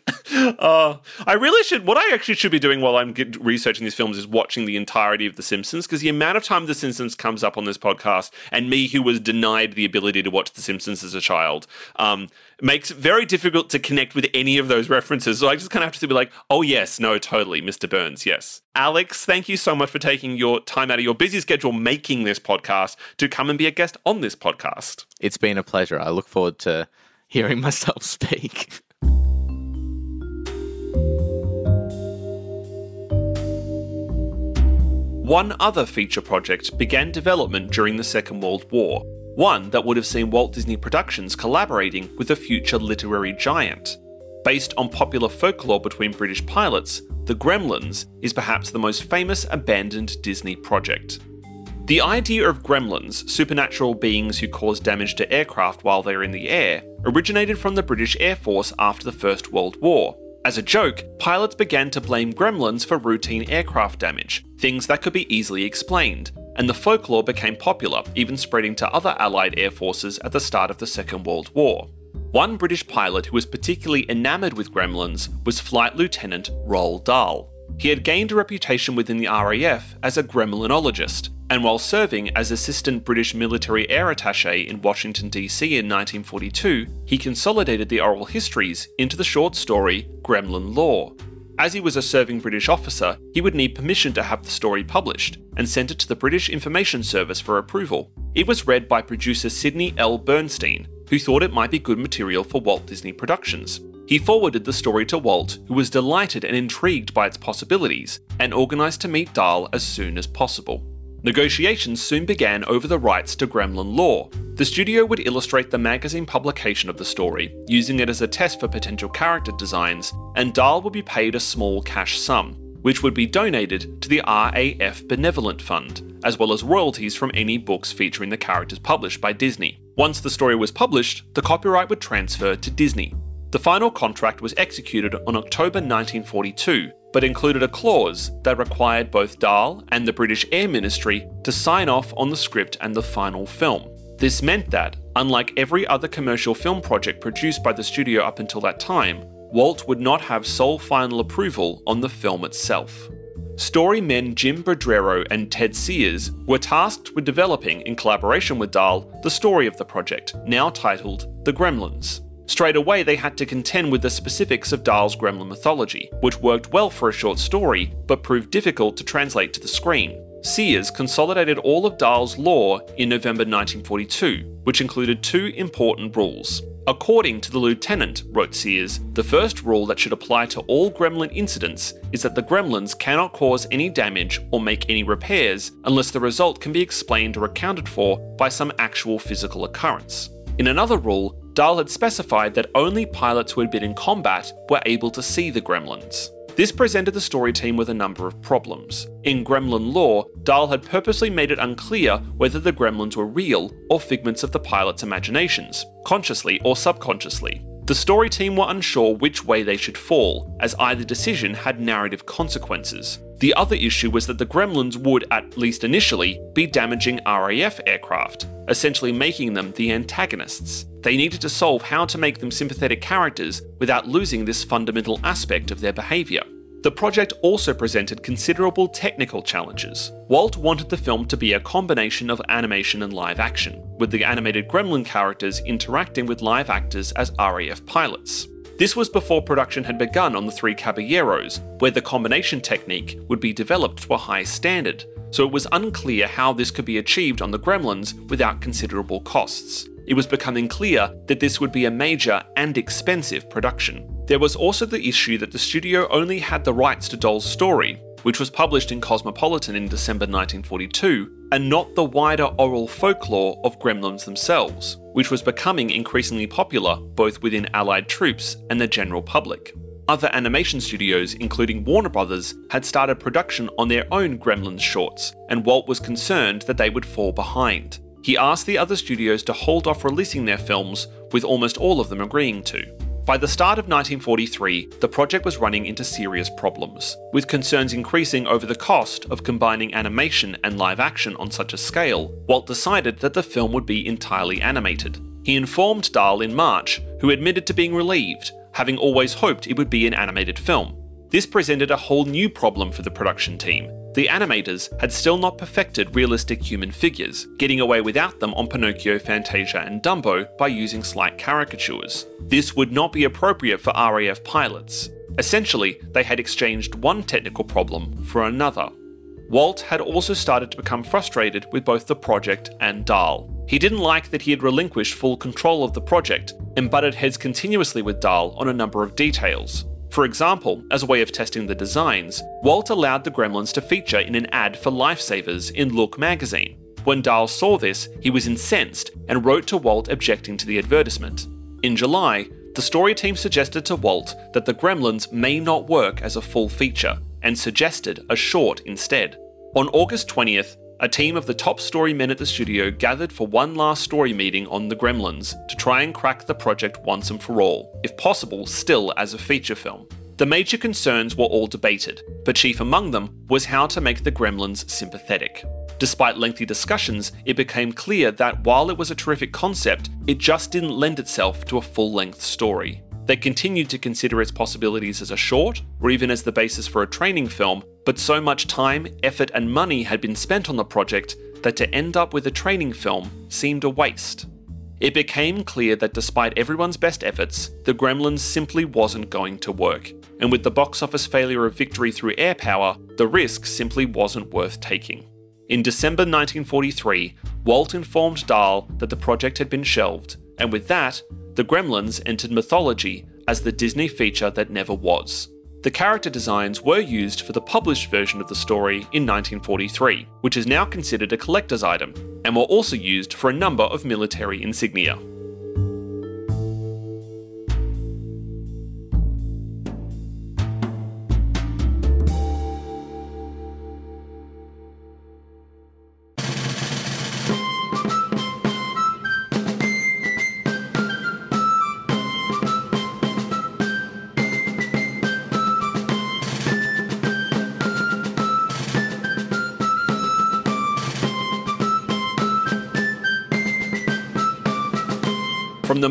[laughs] uh, I really should. What I actually should be doing while I'm get, researching these films is watching the entirety of The Simpsons because the amount of time The Simpsons comes up on this podcast, and me who was denied the ability to watch The Simpsons as a child, um, makes it very difficult to connect with any of those references. So I just kind of have to be like, oh yes, no, totally, Mr. Burns, yes. Alex, thank you so much for taking your time out of your busy schedule making this podcast to come and be a guest on this podcast. It's been a pleasure. I look forward to hearing [laughs] myself speak. One other feature project began development during the Second World War, one that would have seen Walt Disney Productions collaborating with a future literary giant. Based on popular folklore between British pilots, The Gremlins is perhaps the most famous abandoned Disney project. The idea of gremlins, supernatural beings who cause damage to aircraft while they're in the air, originated from the British Air Force after the First World War, as a joke, pilots began to blame gremlins for routine aircraft damage, things that could be easily explained, and the folklore became popular, even spreading to other Allied air forces at the start of the Second World War. One British pilot who was particularly enamoured with gremlins was Flight Lieutenant Roald Dahl. He had gained a reputation within the RAF as a gremlinologist, and while serving as Assistant British Military Air Attaché in Washington, D.C. in 1942, he consolidated the oral histories into the short story Gremlin Lore. As he was a serving British officer, he would need permission to have the story published, and sent it to the British Information Service for approval. It was read by producer Sidney L. Bernstein, who thought it might be good material for Walt Disney Productions. He forwarded the story to Walt, who was delighted and intrigued by its possibilities, and organised to meet Dahl as soon as possible. Negotiations soon began over the rights to Gremlin Lore. The studio would illustrate the magazine publication of the story, using it as a test for potential character designs, and Dahl would be paid a small cash sum, which would be donated to the RAF Benevolent Fund, as well as royalties from any books featuring the characters published by Disney. Once the story was published, the copyright would transfer to Disney. The final contract was executed on October 1942, but included a clause that required both Dahl and the British Air Ministry to sign off on the script and the final film. This meant that, unlike every other commercial film project produced by the studio up until that time, Walt would not have sole final approval on the film itself. Story men Jim Bodrero and Ted Sears were tasked with developing, in collaboration with Dahl, the story of the project, now titled The Gremlins. Straight away, they had to contend with the specifics of Dahl's gremlin mythology, which worked well for a short story, but proved difficult to translate to the screen. Sears consolidated all of Dahl's lore in November 1942, which included two important rules. According to the lieutenant, wrote Sears, the first rule that should apply to all gremlin incidents is that the gremlins cannot cause any damage or make any repairs unless the result can be explained or accounted for by some actual physical occurrence. In another rule, Dahl had specified that only pilots who had been in combat were able to see the gremlins. This presented the story team with a number of problems. In Gremlin lore, Dahl had purposely made it unclear whether the gremlins were real or figments of the pilot's imaginations, consciously or subconsciously. The story team were unsure which way they should fall, as either decision had narrative consequences. The other issue was that the Gremlins would, at least initially, be damaging RAF aircraft, essentially making them the antagonists. They needed to solve how to make them sympathetic characters without losing this fundamental aspect of their behaviour. The project also presented considerable technical challenges. Walt wanted the film to be a combination of animation and live action, with the animated gremlin characters interacting with live actors as RAF pilots. This was before production had begun on the three Caballeros, where the combination technique would be developed to a high standard, so it was unclear how this could be achieved on the Gremlins without considerable costs. It was becoming clear that this would be a major and expensive production. There was also the issue that the studio only had the rights to Dahl's story, which was published in Cosmopolitan in December 1942, and not the wider oral folklore of gremlins themselves, which was becoming increasingly popular both within Allied troops and the general public. Other animation studios, including Warner Brothers, had started production on their own Gremlins shorts, and Walt was concerned that they would fall behind. He asked the other studios to hold off releasing their films, with almost all of them agreeing to. By the start of 1943, the project was running into serious problems, with concerns increasing over the cost of combining animation and live action on such a scale. Walt decided that the film would be entirely animated. He informed Dahl in March, who admitted to being relieved, having always hoped it would be an animated film. This presented a whole new problem for the production team, the animators had still not perfected realistic human figures, getting away without them on Pinocchio, Fantasia, and Dumbo by using slight caricatures. This would not be appropriate for RAF pilots. Essentially, they had exchanged one technical problem for another. Walt had also started to become frustrated with both the project and Dahl. He didn't like that he had relinquished full control of the project and butted heads continuously with Dahl on a number of details. For example, as a way of testing the designs, Walt allowed the gremlins to feature in an ad for Lifesavers in Look magazine. When Dahl saw this, he was incensed and wrote to Walt objecting to the advertisement. In July, the story team suggested to Walt that the gremlins may not work as a full feature, and suggested a short instead. On August 20th, a team of the top story men at the studio gathered for one last story meeting on the Gremlins to try and crack the project once and for all, if possible, still as a feature film. The major concerns were all debated, but chief among them was how to make the Gremlins sympathetic. Despite lengthy discussions, it became clear that while it was a terrific concept, it just didn't lend itself to a full length story. They continued to consider its possibilities as a short, or even as the basis for a training film, but so much time, effort, and money had been spent on the project that to end up with a training film seemed a waste. It became clear that despite everyone's best efforts, The Gremlins simply wasn't going to work, and with the box office failure of Victory through Air Power, the risk simply wasn't worth taking. In December 1943, Walt informed Dahl that the project had been shelved, and with that, The Gremlins entered mythology as the Disney feature that never was. The character designs were used for the published version of the story in 1943, which is now considered a collector's item, and were also used for a number of military insignia.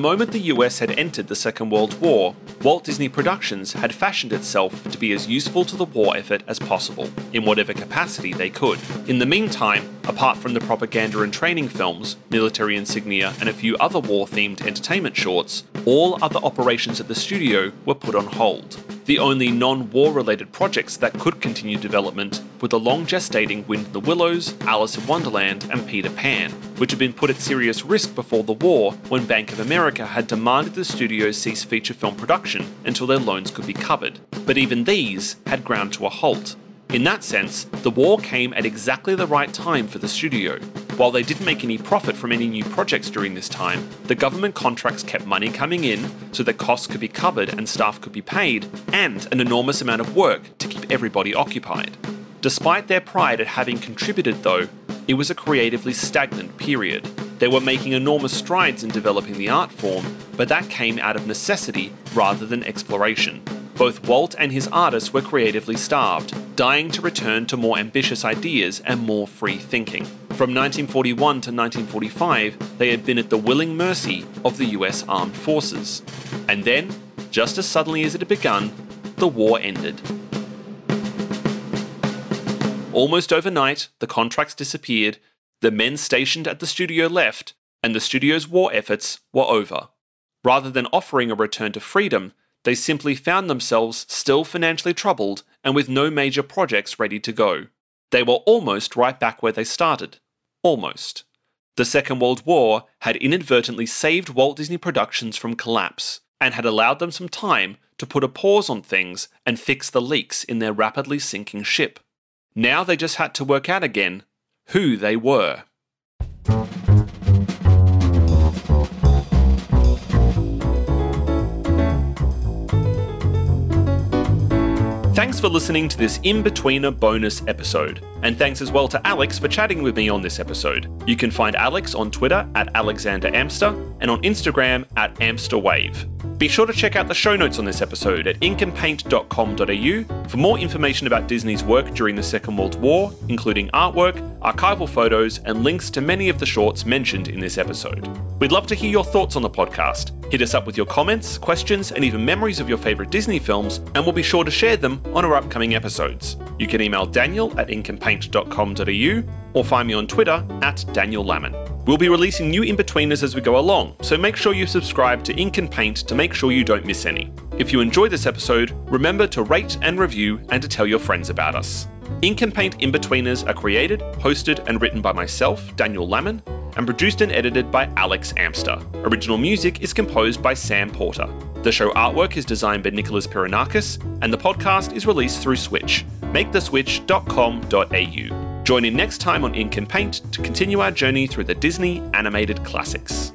Moment the US had entered the Second World War, Walt Disney Productions had fashioned itself to be as useful to the war effort as possible, in whatever capacity they could. In the meantime, apart from the propaganda and training films, military insignia, and a few other war themed entertainment shorts, all other operations at the studio were put on hold. The only non war related projects that could continue development were the long gestating Wind in the Willows, Alice in Wonderland, and Peter Pan, which had been put at serious risk before the war when Bank of America had demanded the studios cease feature film production until their loans could be covered. But even these had ground to a halt. In that sense, the war came at exactly the right time for the studio. While they didn't make any profit from any new projects during this time, the government contracts kept money coming in so that costs could be covered and staff could be paid, and an enormous amount of work to keep everybody occupied. Despite their pride at having contributed, though, it was a creatively stagnant period. They were making enormous strides in developing the art form, but that came out of necessity rather than exploration. Both Walt and his artists were creatively starved, dying to return to more ambitious ideas and more free thinking. From 1941 to 1945, they had been at the willing mercy of the US Armed Forces. And then, just as suddenly as it had begun, the war ended. Almost overnight, the contracts disappeared, the men stationed at the studio left, and the studio's war efforts were over. Rather than offering a return to freedom, they simply found themselves still financially troubled and with no major projects ready to go. They were almost right back where they started. Almost. The Second World War had inadvertently saved Walt Disney Productions from collapse and had allowed them some time to put a pause on things and fix the leaks in their rapidly sinking ship. Now they just had to work out again who they were. Thanks for listening to this In-Betweener bonus episode. And thanks as well to Alex for chatting with me on this episode. You can find Alex on Twitter at Alexander Amster and on Instagram at AmsterWave. Be sure to check out the show notes on this episode at inkandpaint.com.au for more information about Disney's work during the Second World War, including artwork, archival photos, and links to many of the shorts mentioned in this episode. We'd love to hear your thoughts on the podcast. Hit us up with your comments, questions, and even memories of your favourite Disney films, and we'll be sure to share them on our upcoming episodes. You can email Daniel at inkandpaint.com.au or find me on Twitter at Daniel Lammin. We'll be releasing new in-betweeners as we go along, so make sure you subscribe to Ink and Paint to make sure you don't miss any. If you enjoyed this episode, remember to rate and review and to tell your friends about us. Ink and Paint In-Betweeners are created, hosted, and written by myself, Daniel Lammin, and produced and edited by Alex Amster. Original music is composed by Sam Porter. The show artwork is designed by Nicholas Piranakis, and the podcast is released through Switch. MakeTheSwitch.com.au. Join in next time on Ink and Paint to continue our journey through the Disney animated classics.